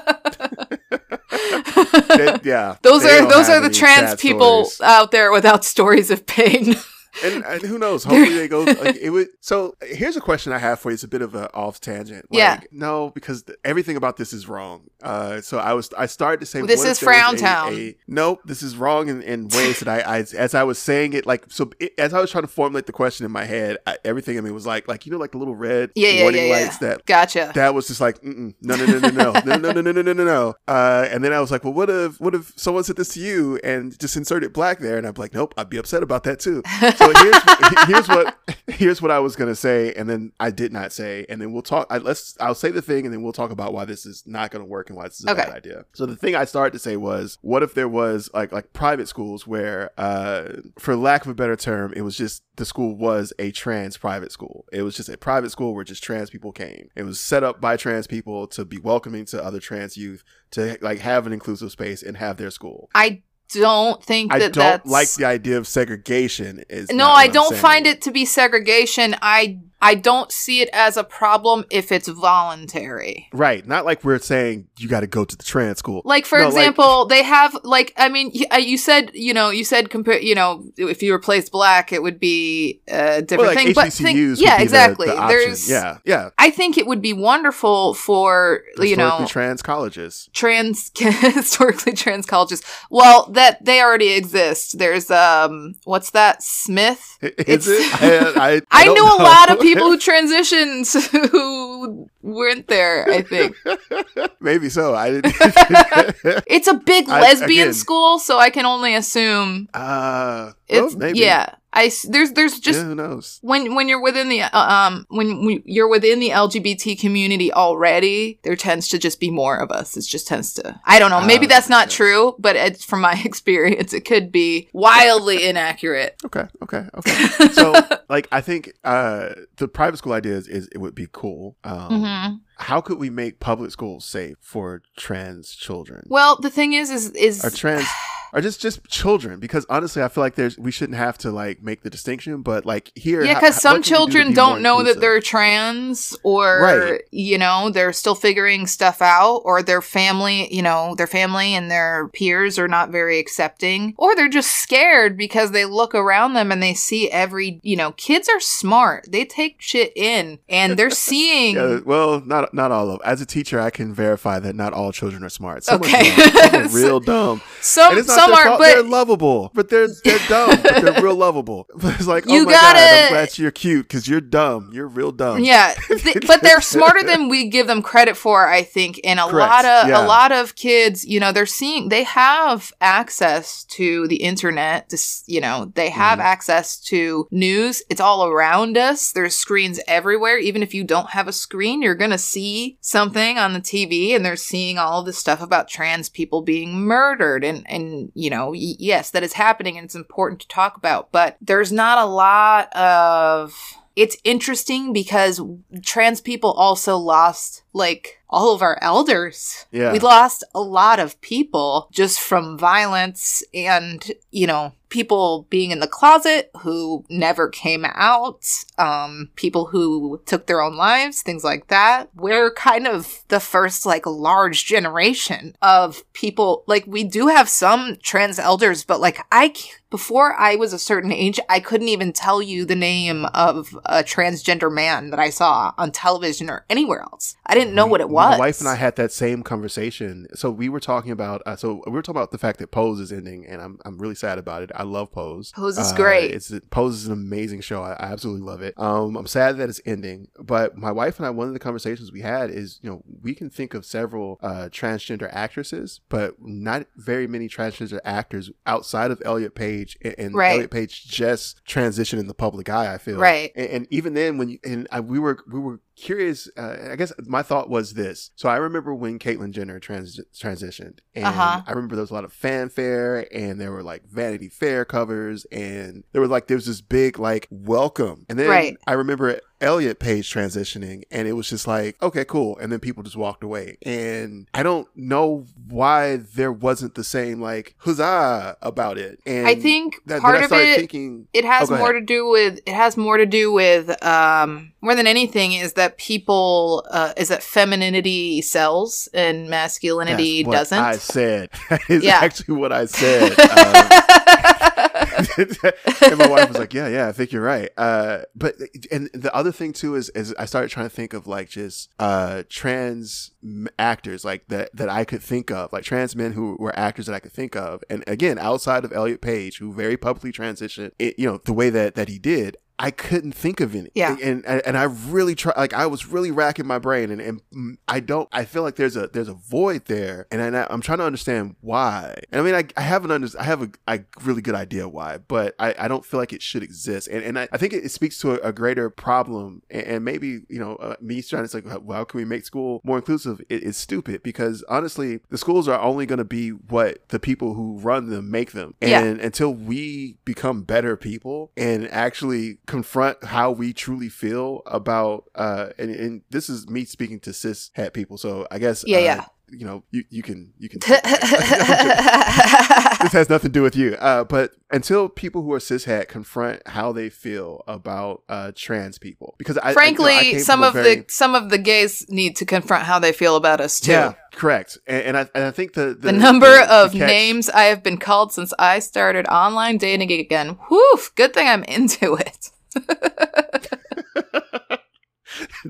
yeah, those are those are the trans people stories. out there without stories of pain. and, and who knows? Hopefully they go. Like, it would. So here's a question I have for you. It's a bit of an off tangent. Like, Yeah. No, because th- everything about this is wrong. Uh, so I was I started to say This what is Frown Town. a- nope, this is wrong in, in ways that I, I as I was saying it like so it, as I was trying to formulate the question in my head, I, everything in me was like like you know like the little red Yeah, yeah, warning yeah, yeah. lights that gotcha. that was just like no no no no no no no no no no no no uh and then i was like well what if what if someone said this to you and just inserted black there and i'm like nope i'd be upset about that too so here's here's what here's what i was gonna say and then i did not say and then we'll talk I, let's i'll say the thing and then we'll talk about why this is not gonna work and why this is a Okay. bad idea. So the thing i started to say was what if there was like like private schools where uh for lack of a better term it was just the school was a trans private school. It was just a private school where just trans people came. It was set up by trans people to be welcoming to other trans youth to like have an inclusive space and have their school. I don't think i that don't that's like the idea of segregation is No, I don't find it to be segregation. I I don't see it as a problem if it's voluntary. Right. Not like we're saying you got to go to the trans school. Like for No, like- example, they have like I mean uh, you said you know you said compare you know if you replace black it would be a different Well, like thing but think, yeah be the- exactly the there's yeah, yeah. I think it would be wonderful for you know trans colleges. trans historically trans colleges well that they already exist there's um what's that Smith Is It's- it? I, I, I, don't knew a lot of people who transitioned who weren't there I think Maybe so. I didn't. it's a big I- lesbian again- school so I can only assume uh, well, it's maybe. yeah I there's there's just yeah, who knows? when when you're within the uh, um when we, you're within the LGBT community already, there tends to just be more of us. It just tends to. I don't know. Ah, Maybe that that's not sense. true, but it's from my experience, it could be wildly inaccurate. Okay, okay, okay. So, like, I think uh, the private school idea is, is it would be cool. Um, hmm How could we make public schools safe for trans children? Well, the thing is, is is or trans or just just children because honestly i feel like there's we shouldn't have to like make the distinction but like here yeah, because some do children don't more know that they're trans, or Right. you know, they're still figuring stuff out, or their family, you know, their family and their peers are not very accepting, or they're just scared because they look around them and they see every, you know, kids are smart. They take shit in, and they're seeing. yeah, well, not not all of. As a teacher, I can verify that not all children are smart. Some Okay. are dumb. Some are real dumb. Some not some aren't, fault. but they're lovable, but they're they're dumb. but they're real lovable. But it's like, oh You my god, gotta- I'm glad you're cute because you're dumb. You're real dumb. Yeah, th- but they're smarter than we give them credit for. I think, and a Correct, lot of yeah. a lot of kids, you know, they're seeing they have access to the internet. This, you know, they have Mhm. access to news. It's all around us. There's screens everywhere. Even if you don't have a screen, you're gonna see something on the TV, and they're seeing all this stuff about trans people being murdered, and and you know, y- yes, that is happening, and it's important to talk about. But there's not a lot of it's interesting because trans people also lost like all of our elders. Yeah. We lost a lot of people just from violence and, you know, people being in the closet who never came out, um, people who took their own lives, things like that. We're kind of the first like large generation of people. Like we do have some trans elders, but like I before I was a certain age, I couldn't even tell you the name of a transgender man that I saw on television or anywhere else. I didn't know what it was. My wife and I had that same conversation. So we were talking about. Uh, so we were talking about the fact that Pose is ending, and I'm I'm really sad about it. I love Pose. Pose is Uh, great. It's Pose is an amazing show. I, I absolutely love it. Um, I'm sad that it's ending, but my wife and I, one of the conversations we had is, you know, we can think of several uh, transgender actresses, but not very many transgender actors outside of Elliot Page, and, and Right. Elliot Page just transitioned in the public eye. I feel Right. and, and even then when you and I, we were we were curious uh, i guess my thought was this so i remember when caitlyn jenner trans- transitioned and Uh-huh. i remember there was a lot of fanfare and there were like vanity fair covers and there was like there was this big like welcome and then Right. i remember Elliot Page transitioning, and it was just like, okay, cool. And then people just walked away. And I don't know why there wasn't the same like huzzah about it. And I think that, part of it thinking, it has Oh, more ahead. to do with it has more to do with um more than anything is that people uh is that femininity sells and masculinity That's what doesn't I said. That is Yeah. actually what I said. Um, and my wife was like, "Yeah, yeah, I think you're right." Uh, but and the other thing too is, is I started trying to think of like just uh, trans actors like that that I could think of, like trans men who were actors that I could think of, and again, outside of Elliot Page, who very publicly transitioned, it, you know, the way that that he did. I couldn't think of any. Yeah. And and, and I really try like I was really racking my brain and, and I don't I feel like there's a there's a void there and I, I'm trying to understand why. And I mean I, I have an under, I have a, a really good idea why, but I, I don't feel like it should exist. And and I, I think it, it speaks to a, a greater problem and, and maybe, you know, uh, me trying to say well, how can we make school more inclusive it is stupid because honestly the schools are only going to be what the people who run them make them. And Yeah. until we become better people and actually confront how we truly feel about uh and, and this is me speaking to cis het people so i guess Yeah, uh, yeah. you know you you can you can this has nothing to do with you uh but until people who are cis het confront how they feel about uh trans people because i I- Frankly, you know, I some of very- the some of the gays need to confront how they feel about us too. yeah correct and, and I, and I think the The, number the- the of catch- names I have been called since I started online dating again. Whew, good thing I'm into it.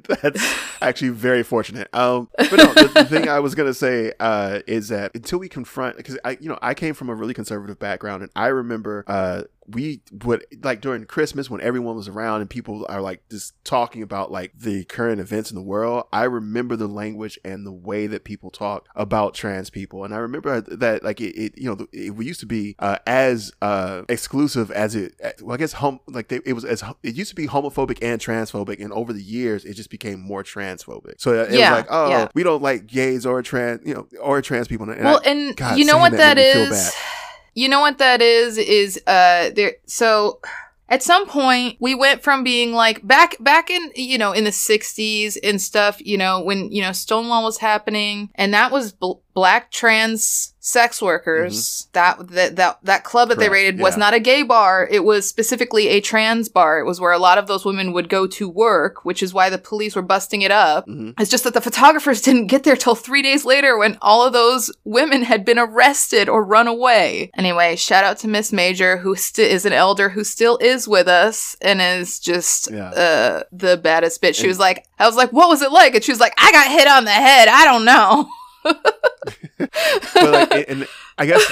That's actually very fortunate. Um, but no, the, the thing I was gonna say uh, is that until we confront, because I, you know, I came from a really conservative background, and I remember uh, we would like during Christmas when everyone was around and people are like just talking about like the current events in the world. I remember the language and the way that people talk about trans people, and I remember that like it, it you know, it, we used to be uh, as uh, exclusive as it. Well, I guess hom- like they, it was as it used to be homophobic and transphobic, and over the years it just became more transphobic. So it Yeah, was like, oh, yeah. we don't like gays or trans, you know, or trans people. And well, I- and God, you know what that that made me feel is. You know what that is is uh there. So at some point we went from being like back back in you know in the 60s and stuff you know when you know stonewall was happening and that was bl- black trans sex workers that, that that that club that they Mm-hmm. Raided was not a gay bar it was specifically a trans bar it was where a lot of those women would go to work which is why the police were busting it up Mhm. it's just that the photographers didn't get there till three days later when all of those women had been arrested or run away. Anyway, shout out to Miss Major, who st- is an elder who still is with us and is just Yeah. uh, the baddest bitch. She And- was like, I was like, what was it like? And she was like, I got hit on the head. I don't know. but like, and I guess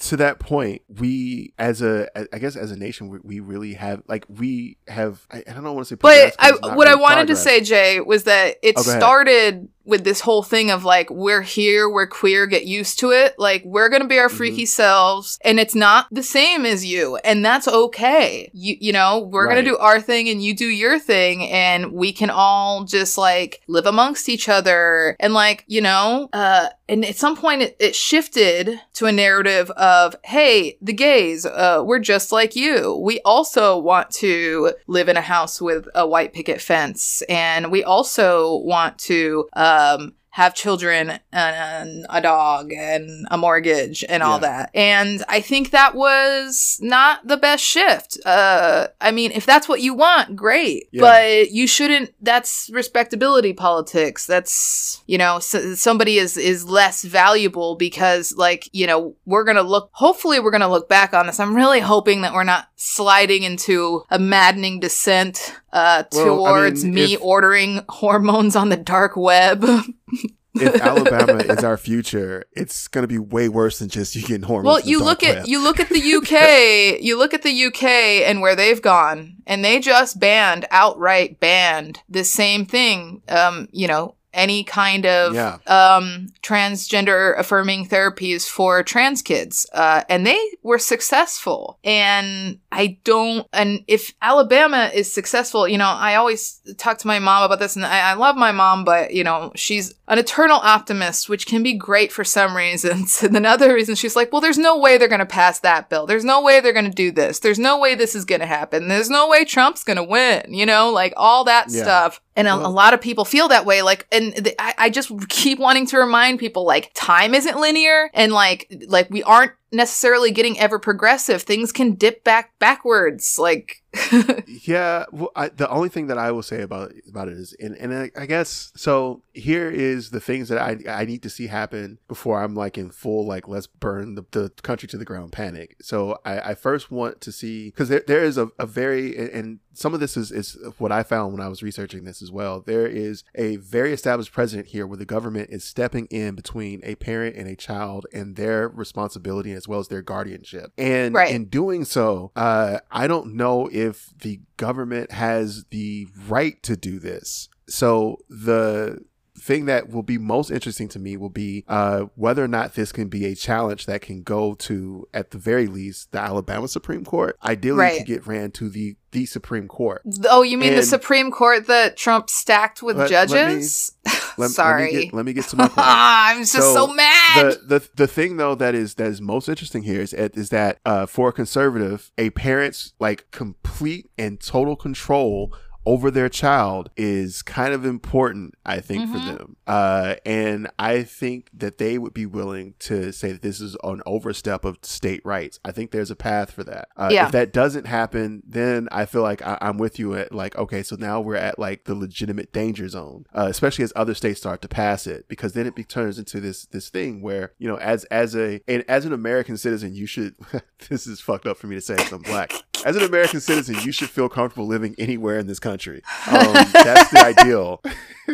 to that point, we as a, I guess as a nation, we, we really have like we have. I, I don't want to say, But I, what I wanted progress. to say, Jay, was that it Oh, started with this whole thing of like, we're here, we're queer, get used to it. Like, we're gonna be our Mhm. freaky selves, and it's not the same as you, and that's okay. You, you know, we're Right. gonna do our thing, and you do your thing, and we can all just like live amongst each other, and like, you know, uh, and at some point it, it shifted to a narrative of, hey, the gays, uh, we're just like you. We also want to live in a house with a white picket fence, and we also want to um, have children and a dog and a mortgage and all Yeah. that. And I think that was not the best shift. Uh, I mean, if that's what you want, great. Yeah. But you shouldn't. That's respectability politics. That's you know, s somebody is is less valuable because like you know we're gonna look. Hopefully, we're gonna look back on this. I'm really hoping that we're not sliding into a maddening descent uh, Well, I towards mean, me if- ordering hormones on the dark web. if Alabama is our future, it's going to be way worse than just you getting hormones. Well, you look at you look at the UK, you look at the UK and where they've gone, and they just banned outright banned the same thing. Um, you know, any kind of Yeah. um transgender affirming therapies for trans kids, uh, and they were successful. And I don't, and if Alabama is successful, you know, I always talk to my mom about this, and I, I love my mom, but you know, she's an eternal optimist, which can be great for some reasons. And then other reasons, she's like, well, there's no way they're going to pass that bill. There's no way they're going to do this. There's no way this is going to happen. There's no way Trump's going to win, you know, like all that Yeah. stuff. And a, a uh-huh. lot of people feel that way. Like, and th- I, I just keep wanting to remind people, like, time isn't linear, and like, like we aren't necessarily getting ever progressive. Things can dip back backwards. Like, Yeah, well, I, the only thing that I will say about about it is, and, and I, I guess so. Here is the things that I I need to see happen before I'm like in full like let's burn the, the country to the ground panic. So I, I first want to see because there, there is a, a very and- and some of this is is what I found when I was researching this as well. There is a very established precedent here where the government is stepping in between a parent and a child and their responsibility as well as their guardianship. And Right. in doing so, uh, I don't know if the government has the right to do this. So the thing that will be most interesting to me will be uh, whether or not this can be a challenge that can go to, at the very least, the Alabama Supreme Court. Ideally, Right. to get ran to the the Supreme Court. oh, you mean the Supreme Court that Trump stacked with Let- let me- judges? let, Sorry. Let me, get, let me get to my point. I'm just so, So, mad. the, the the thing though that is that is most interesting here is is that uh, for a conservative, a parent's like complete and total control over their child is kind of important, I think, Mhm. for them. Uh, and I think that they would be willing to say that this is an overstep of state rights. I think there's a path for that. Uh, Yeah. If that doesn't happen, then I feel like I, I'm with you at like, okay, so now we're at like the legitimate danger zone, uh, especially as other states start to pass it, because then it be, turns into this this thing where you know, as as a and as an American citizen, you should. this is fucked up for me to say because I'm black. As an American citizen, you should feel comfortable living anywhere in this country. Um, that's the ideal.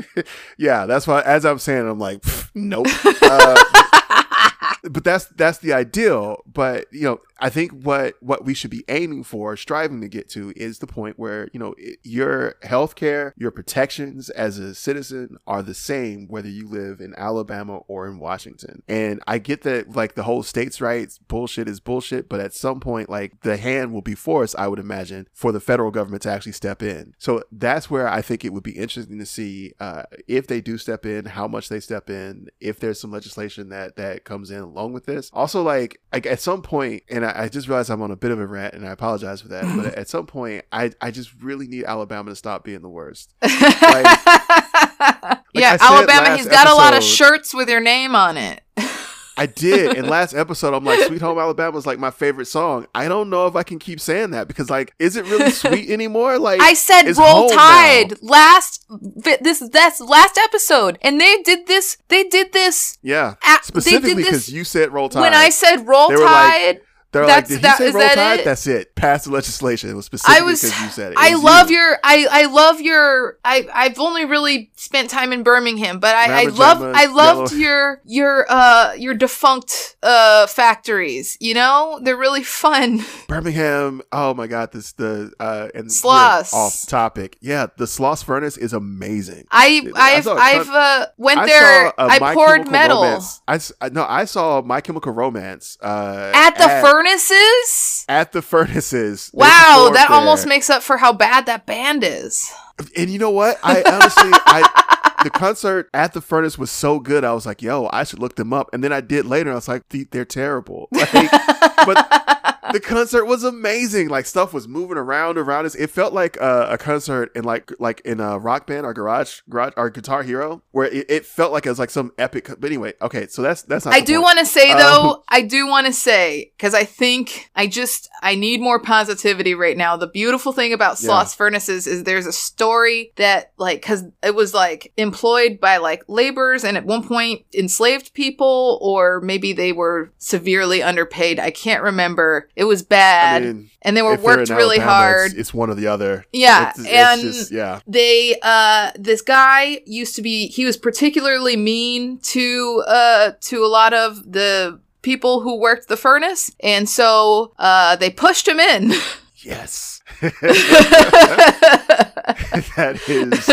yeah, that's why. As I'm saying, I'm like, nope. Uh, but that's that's the ideal. But you know, I think what what we should be aiming for, striving to get to, is the point where you know your healthcare, your protections as a citizen are the same whether you live in Alabama or in Washington. And I get that like the whole states' rights bullshit is bullshit, but at some point, like the hand will be forced, I would imagine, for the federal government to actually step in. So that's where I think it would be interesting to see uh, if they do step in, how much they step in, if there's some legislation that that comes in along with this. Also, like, like at some point, and I, I just realized I'm on a bit of a rant, and I apologize for that. but at some point, I I just really need Alabama to stop being the worst. yeah, I said Alabama. He's got a lot of shirts with your name on it. I did. And last episode, I'm like, Sweet Home Alabama is like my favorite song. I don't know if I can keep saying that because, like, is it really sweet anymore? Like, I said roll home now. tide last this that's last episode, and they did this. They did this Yeah. at, Specifically because you said roll tide. when I said roll They were like, tide. They're that's- like, did that- he say roll that tide? it? That's it. Pass the legislation. It was specifically I was. because you said it. It I love you. your. I I love your. I I've only really spent time in Birmingham, but I I love. I loved Yellow- your your uh your defunct uh factories. You know, they're really fun. Birmingham. Oh my God. This, the, uh, and we're Sloss. off topic. Yeah. The Sloss Furnace is amazing. I I I've saw a I've ton- uh went I there. saw a I My poured Chemical metal Romance. I, s- I- no, I saw My Chemical Romance uh, at the furnaces. at the furnaces. Wow, that there. almost makes up for how bad that band is. And you know what? I honestly, I the concert at the furnace was so good. I was like, "Yo, I should look them up." And then I did later. I was like, "They're terrible." Like, but the concert was amazing. Like stuff was moving around around us. It felt like uh, a concert in like like in a rock band or garage garage or Guitar Hero, where it, it felt like it was like some epic. But anyway, okay, so that's that's not. I do want to say Um, though, I do want to say because I think I just I need more positivity right now. The beautiful thing about Yeah. Sloss Furnaces is there's a story that like because it was like employed by like laborers and at one point enslaved people or maybe they were severely underpaid. I can't remember. It was I bad mean, and they were worked really Alabama, hard. It's, it's one or the other. Yeah, It's- it's and just- yeah. they uh this guy used to be he was particularly mean to uh to a lot of the people who worked the furnace and so uh they pushed him in Yes. That is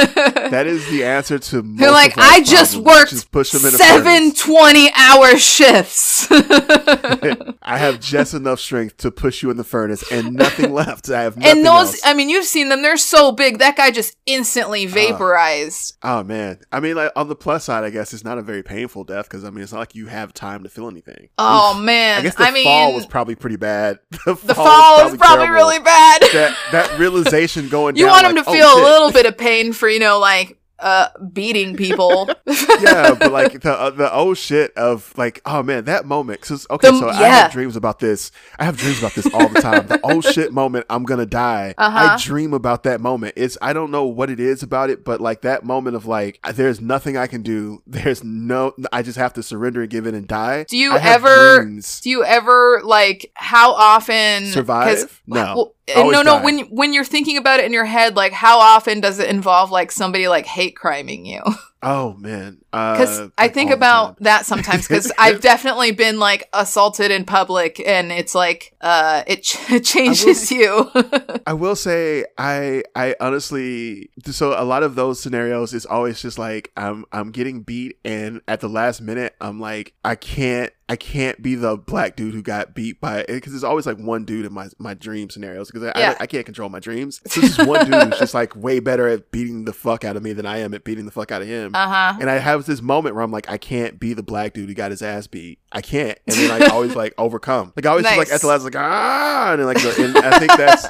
that is the answer to most They're like, I just worked Just push them in seven 20 hour shifts. I have just enough strength to push you in the furnace and nothing left. I have nothing and those, else. I mean, you've seen them. They're so big. That guy just instantly ah. vaporized. oh man. I mean, like on the plus side, I guess it's not a very painful death because I mean, it's not like you have time to feel anything. oh, Oof. man. I guess the mean, fall was probably pretty bad. The the fall, fall is probably really bad. that that realization going. you down, want him like, to oh, feel a little bit of pain for, you know, like, uh, beating people. yeah, but like the uh, the old shit of like, oh man, that moment. Cause okay, The- so I have dreams about this. I have dreams about this all the time. the old shit moment, I'm gonna die. Uh-huh. I dream about that moment. It's I don't know what it is about it, but like that moment of like, there's nothing I can do. There's no, I just have to surrender and give in and die. Do you ever- dreams. Do you ever like how often Survive? No. well, no, no. die. When when you're thinking about it in your head, like how often does it involve like somebody like hate criming you? Oh man, Because Uh, I think about that sometimes. Because I've definitely been like assaulted in public, and it's like uh, it, ch- it changes you. I will say I I honestly so a lot of those scenarios is always just like I'm I'm getting beat and at the last minute I'm like I can't I can't be the black dude who got beat by because there's always like one dude in my my dream scenarios because I, Yeah. I, I can't control my dreams. So just one dude who's just like way better at beating the fuck out of me than I am at beating the fuck out of him. Him. Uh huh. And I have this moment where I'm like, I can't be the black dude who got his ass beat. I can't. And then I always like overcome. Like I always like Nice. at the last like ah, and then, like the, and I think that's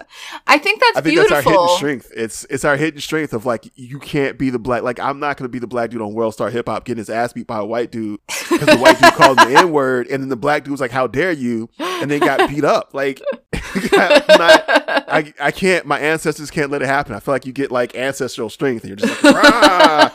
I think that's I think beautiful. that's our hidden strength. It's it's our hidden strength of like you can't be the black. Like I'm not gonna be the black dude on World Star Hip Hop getting his ass beat by a white dude because the white dude called the N word, and then the black dude was like, "How dare you?" and then got beat up. Like I'm. I, I can't. My ancestors can't let it happen. I feel like you get like ancestral strength, and you're just like, "Rah!"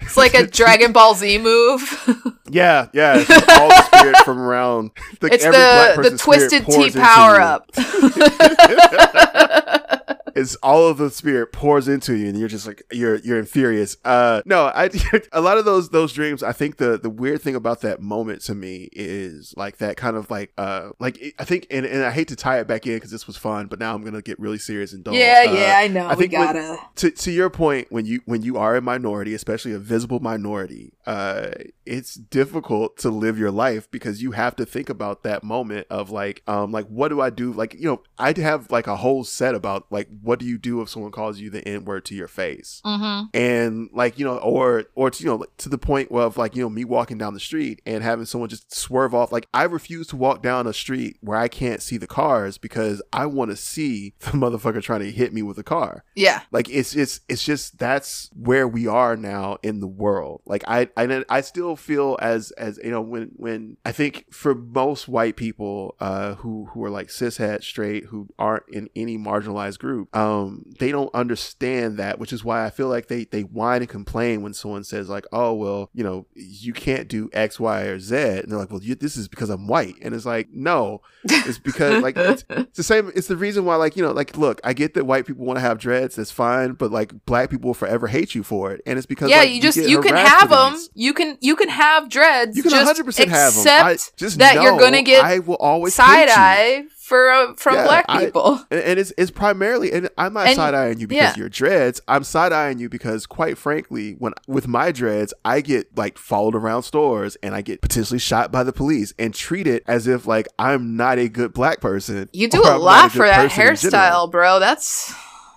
it's like a Dragon Ball Z move. yeah, yeah. It's all the spirit from around. Like it's every black the the twisted T power up. It's all of the spirit pours into you, and you're just like you're you're infurious. Uh, no, I a lot of those those dreams. I think the the weird thing about that moment to me is like that kind of like uh like it- I think and, and I hate to tie it back in because this was fun, but now I'm gonna get really serious and dull. yeah, Uh, yeah, I know. I think when- gotta. to to your point when you when you are a minority especially a visible minority uh it's difficult to live your life because you have to think about that moment of like um like what do i do like you know I'd have like a whole set about like what do you do if someone calls you the n word to your face Mm-hmm. and like you know or or to, you know to the point of like you know me walking down the street and having someone just swerve off like i refuse to walk down a street where i can't see the cars because i want to see the motherfucker trying to hit me with a car Yeah. like it's it's it's just that's where we are now in the world like i i, I still feel as as you know when when i think for most white people uh who who are like cishet straight who aren't in any marginalized group um they don't understand that which is why i feel like they they whine and complain when someone says like oh well you know you can't do x y or z and they're like well you, this is because i'm white and it's like no it's because like it's, it's the same. It's the reason why, like you know, like look, I get that white people want to have dreads. That's fine, but like black people will forever hate you for it, and it's because yeah, like, you just get you can have them. You can you can have dreads. You can just 100 percent have them. I, just that you're gonna get I will always side you. eye for uh, from Yeah, black people. And, and it's it's primarily, and I'm not And- side eyeing you because yeah. you're dreads. I'm side eyeing you because, quite frankly, when with my dreads, I get like followed around stores and I get potentially shot by the police and treated as if like I'm not a good black person. You do a I'm lot good for that person in general. hairstyle, bro. That's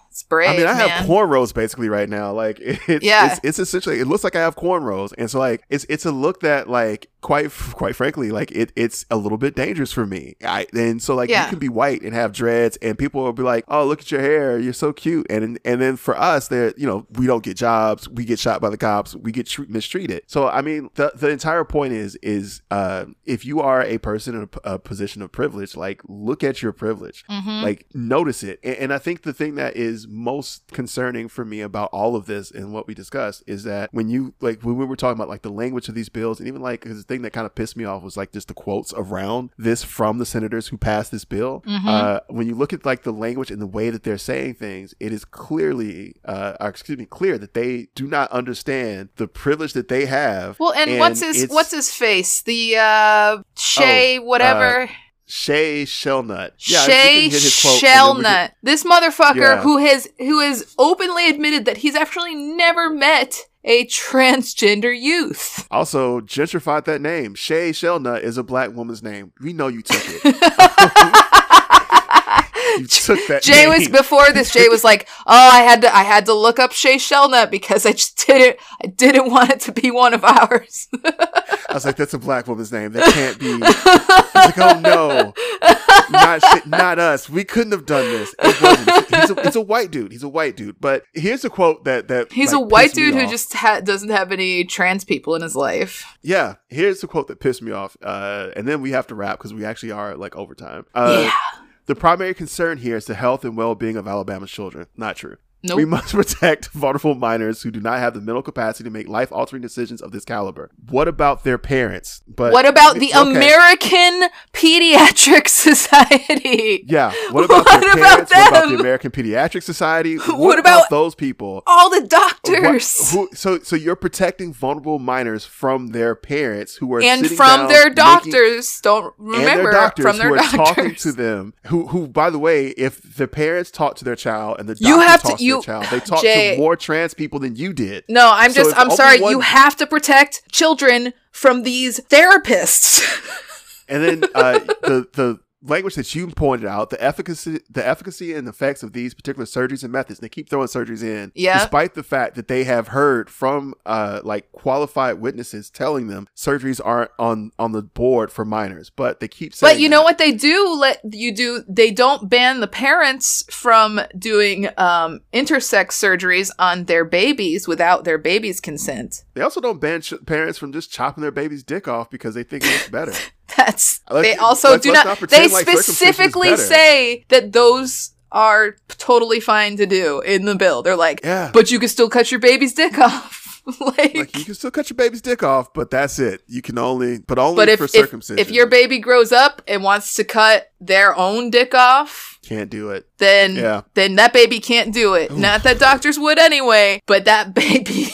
it's brave, I mean, I man. have cornrows basically right now. Like, it's, Yeah. it's, it's essentially, it looks like I have cornrows, and so like, it's it's a look that like, quite quite frankly, like it it's a little bit dangerous for me. I and so like, Yeah. you can be white and have dreads, and people will be like, oh, look at your hair, you're so cute, and and then for us, there, you know, we don't get jobs, we get shot by the cops, we get tr- mistreated. So I mean, the the entire point is is uh, if you are a person in a position of privilege, like look at your privilege Mhm. like notice it and, and i think the thing that is most concerning for me about all of this and what we discussed is that when you like when we were talking about like the language of these bills and even like 'cause the thing that kind of pissed me off was like just the quotes around this from the senators who passed this bill Mhm. uh, when you look at like the language and the way that they're saying things it is clearly uh or excuse me clear that they do not understand the privilege that they have well, and, what's his what's his face? The uh Shay whatever. Shay Shelnutt. Yeah, Shay can hit his quote, and then we can- Shelnutt. This motherfucker Yeah. who has who has openly admitted that he's actually never met a transgender youth. Also, gentrified that name. Shay Shelnutt is a black woman's name. We know you took it. you took that Jay name. was before this. Jay was like, "Oh, I had to, I had to look up Shay Shelnutt because I just didn't, I didn't want it to be one of ours." I was like, that's a black woman's name. That can't be. I was like, oh no, not Shay- not us. We couldn't have done this. It wasn't. He's a, he's a white dude. He's a white dude. But here's a quote that that He's like, a white dude who off. just ha- doesn't have any trans people in his life. Yeah, here's the quote that pissed me off. Uh, and then we have to wrap because we actually are like overtime. Uh, yeah. The primary concern here is the health and well being of Alabama's children. Not true. Nope. We must protect vulnerable minors who do not have the mental capacity to make life altering decisions of this caliber. What about their parents? But what about the Okay. American Pediatric Society? Yeah. What about What their about parents? What about the? American Pediatric Society? What, What about, about- those people? All the What- doctors. who, so, so you're protecting vulnerable minors from their parents who are and from their making- doctors. Don't remember their doctors from their who are doctors. talking to them. Who, who, by the way, if the parents talk to their child and the You have to- to, you- child, they talk Jay- to more trans people than you did. no, I'm So just. I'm sorry. one- You have to protect children from these therapists. And then uh, the the language that you pointed out, the efficacy, the efficacy and effects of these particular surgeries and methods. They keep throwing surgeries in, Yeah. despite the fact that they have heard from uh like qualified witnesses telling them surgeries aren't on on the board for minors, but they keep saying. But you know that. what they do let you do they don't ban the parents from doing um intersex surgeries on their babies without their baby's consent. They also don't ban ch- parents from just chopping their baby's dick off because they think it looks better. That's Let's- they also let's- do let's not, not they like specifically say that those are totally fine to do in the bill. They're like, Yeah. but you can still cut your baby's dick off. like, like you can still cut your baby's dick off, but that's it. You can only, but only but if, for circumcision. if your baby grows up and wants to cut their own dick off, can't do it. then Yeah. then that baby can't do it. Not that doctors would anyway, but that baby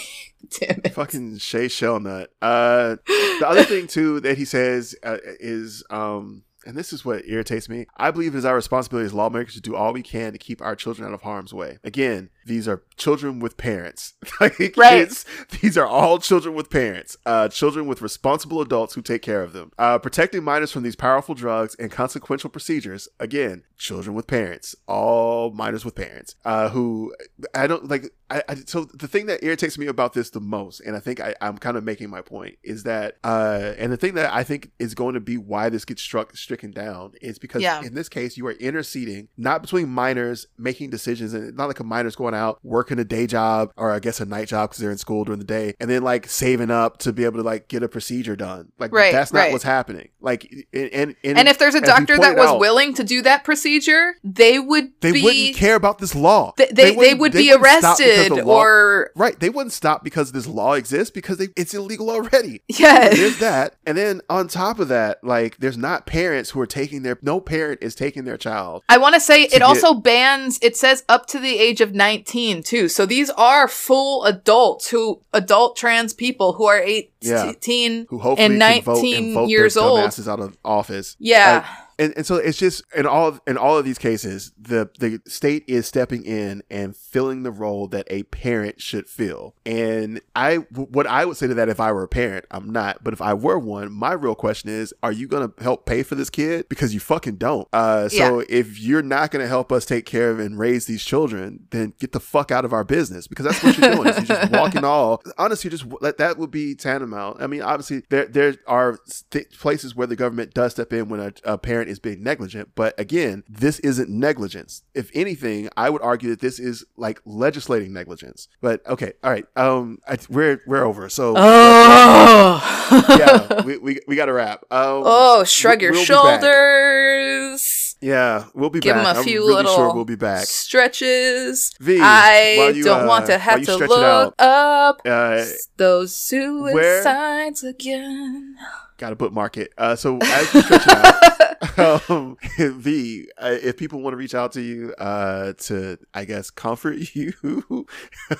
damn it. Fucking Shay Shelnutt. Uh, the other thing too that he says uh, is, um, and this is what irritates me. I believe it is our responsibility as lawmakers to do all we can to keep our children out of harm's way. Again, these are children with parents. like Right. kids, these are all children with parents. Uh, children with responsible adults who take care of them. Uh, protecting minors from these powerful drugs and consequential procedures. Again, children with parents. All minors with parents. Uh, who I don't like. I, I so the thing that irritates me about this the most, and I think I, I'm kind of making my point, is that uh, and the thing that I think is going to be why this gets struck stricken down is because Yeah. in this case you are interceding not between minors making decisions, and not like a minor's going out working a day job or I guess a night job because they're in school during the day, and then like saving up to be able to like get a procedure done. Like Right, that's not right. what's happening. Like and and, And if there's a doctor that was out, willing to do that procedure, they would they be wouldn't care about this law. They, they, they, wouldn't- they be wouldn't stop because arrested law- or Right. They wouldn't stop because this law exists because they, it's illegal already. yeah. There's that. And then on top of that, like there's not parents who are taking their no parent is taking their child. I want to say it get- also bans. It says up to the age of 19 too. So these are full adults who adult trans people who are 18 Yeah. Who hopefully and can vote 19 and vote years old. out of office. Yeah. And, and so it's just in all of, in all of these cases, the the state is stepping in and filling the role that a parent should fill. And I, what I would say to that, if I were a parent, I'm not, but if I were one, my real question is, are you going to help pay for this kid? Because you fucking don't. Uh, so if you're not going to help us take care of and raise these children, then get the fuck out of our business because that's what you're doing. you're just walking all. Honestly, just that that would be tantamount. I mean, obviously there there are st- places where the government does step in when a, a parent is being negligent, but again, this isn't negligence. If anything, I would argue that this is like legislating negligence. But okay, all right, um, I, we're we're over. So Oh. yeah, we, we, we got to wrap. Um, oh, shrug your we'll shoulders. Yeah, we'll be Give back. a I'm few really little sure we'll be back. stretches. Vee, I you, don't uh, want to have to look up Uh, those suicides again. Got to bookmark it. Uh, so as you stretch it out, um, Vee, uh, if people want to reach out to you uh, to, I guess, comfort you,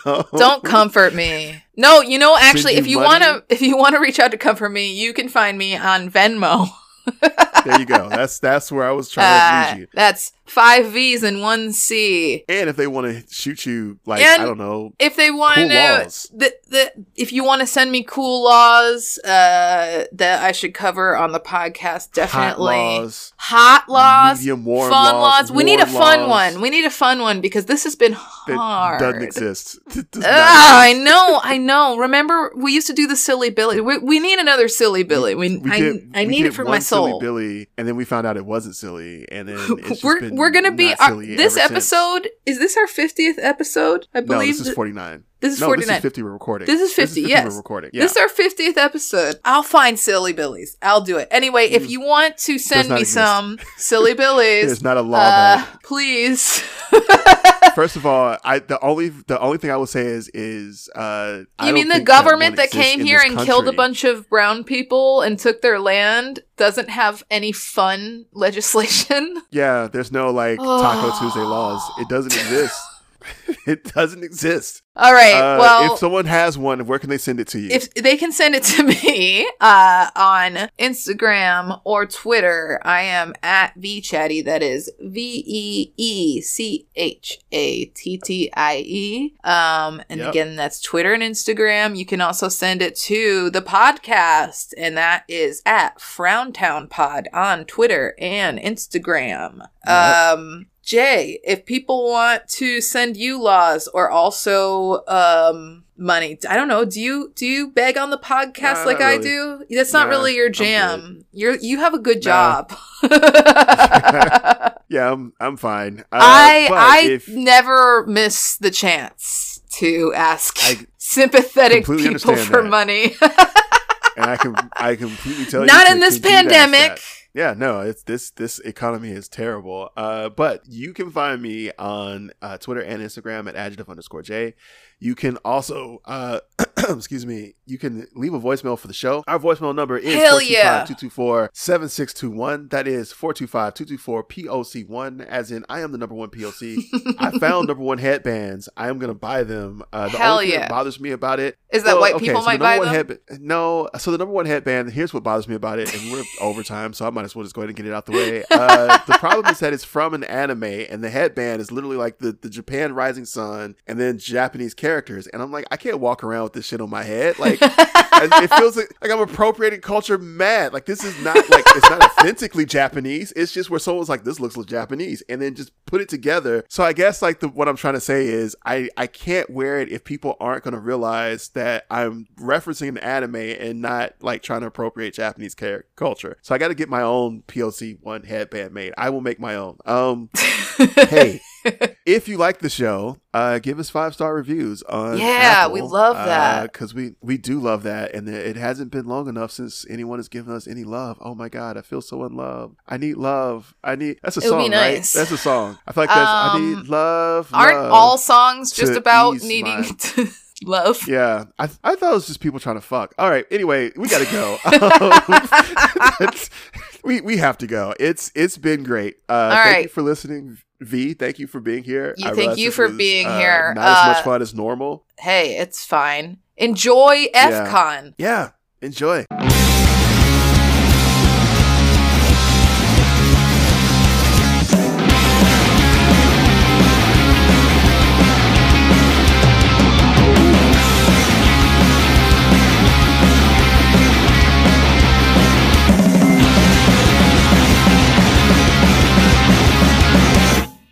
um, Don't comfort me. No, you know, actually, you if you want to, if you want to reach out to comfort me, you can find me on Venmo. There you go. That's that's where I was trying Uh, to lead you. that's five V's and one C. And if they want to shoot you, like And- I don't know, If they want Cool to, the, the, if you want to send me cool laws uh, that I should cover on the podcast, definitely hot laws, hot laws, medium warm fun laws, laws. We need a fun laws one. We need a fun one because this has been hard. doesn't exist. Does not Ah, I know, I know. Remember, we used to do the silly Billy. We, we need another silly Billy. We, We I, did- I need it for my silly soul. Billy, and then we found out it wasn't silly, and then we're we're gonna be our, this ever since. episode. Is this our fiftieth episode? I No, believe this is forty nine. This is no, forty this is fifty. We're recording. This is 50, yes. We're recording. Yeah. This is our 50th episode. I'll find silly billies. I'll do it. Anyway, if Mm. you want to send me exist. some silly billies, There's not a law uh, that please. First of all, I the only the only thing I will say is is uh you mean the government one that, came here this and killed a bunch of brown people and took their land doesn't have any fun legislation? Yeah, there's no like Taco Tuesday laws. It doesn't exist. it doesn't exist. All right. Uh, well, if someone has one, where can they send it to you? if they can send it to me uh, on Instagram or Twitter, I am at veechattie. That is V E E C H A T T I E. Um, and Yep. again, that's Twitter and Instagram. You can also send it to the podcast, and that is at Frowntown Pod on Twitter and Instagram. Yep. Um, Jay, if people want to send you laws or also um money, I don't know. Do you do you beg on the podcast like I really. do? That's not really your jam. You're you have a good job. yeah, I'm I'm fine. Uh, I I if- never miss the chance to ask I sympathetic people for that. money. and I can I completely tell you Not in this pandemic. Yeah, no, it's this this economy is terrible. Uh, but you can find me on uh, Twitter and Instagram at adjective underscore J. You can also, uh, excuse me, you can leave a voicemail for the show. Our voicemail number is Hell yeah. 425-224-7621. That is 425-224-POC1, as in I am the number one POC. I found number one headbands. I am going to buy them. Uh, the Hell only thing yeah. that bothers me about it Is that well, white okay, people so might the buy them? headba- no, so the number one headband. Here's what bothers me about it, and we're overtime, so I might as well just go ahead and get it out the way. Uh, the problem is that it's from an anime, and the headband is literally like the, the Japan Rising Sun, and then Japanese characters, and I'm like, I can't walk around with this shit on my head. Like, it feels like, like I'm appropriating culture mad. Like this is not like it's not authentically Japanese. It's just where someone's like, this looks like Japanese, and then just put it together. So I guess like the what I'm trying to say is I I can't wear it if people aren't going to realize that I'm referencing an anime and not like trying to appropriate Japanese char- culture. So I got to get my own POC one headband made. I will make my own. Um, hey, if you like the show, uh, give us five star reviews on Yeah, we love that. because we we do love that, and it hasn't been long enough since anyone has given us any love. Oh my god, I feel so unloved. I need love. I need that's a It would song, be nice. right? That's a song. I feel like that's I Um, need love. Aren't love. all songs just about needing my- to love? Yeah, I, I thought it was just people trying to fuck. All right, anyway, we gotta go. Um, we we have to go. It's it's been great. Uh, thank you for listening, Vee. Thank you for being here. You- thank you for was, being uh, here. Not as much Uh, fun as normal. Hey, it's fine. Enjoy Yeah. FCON. Yeah, enjoy.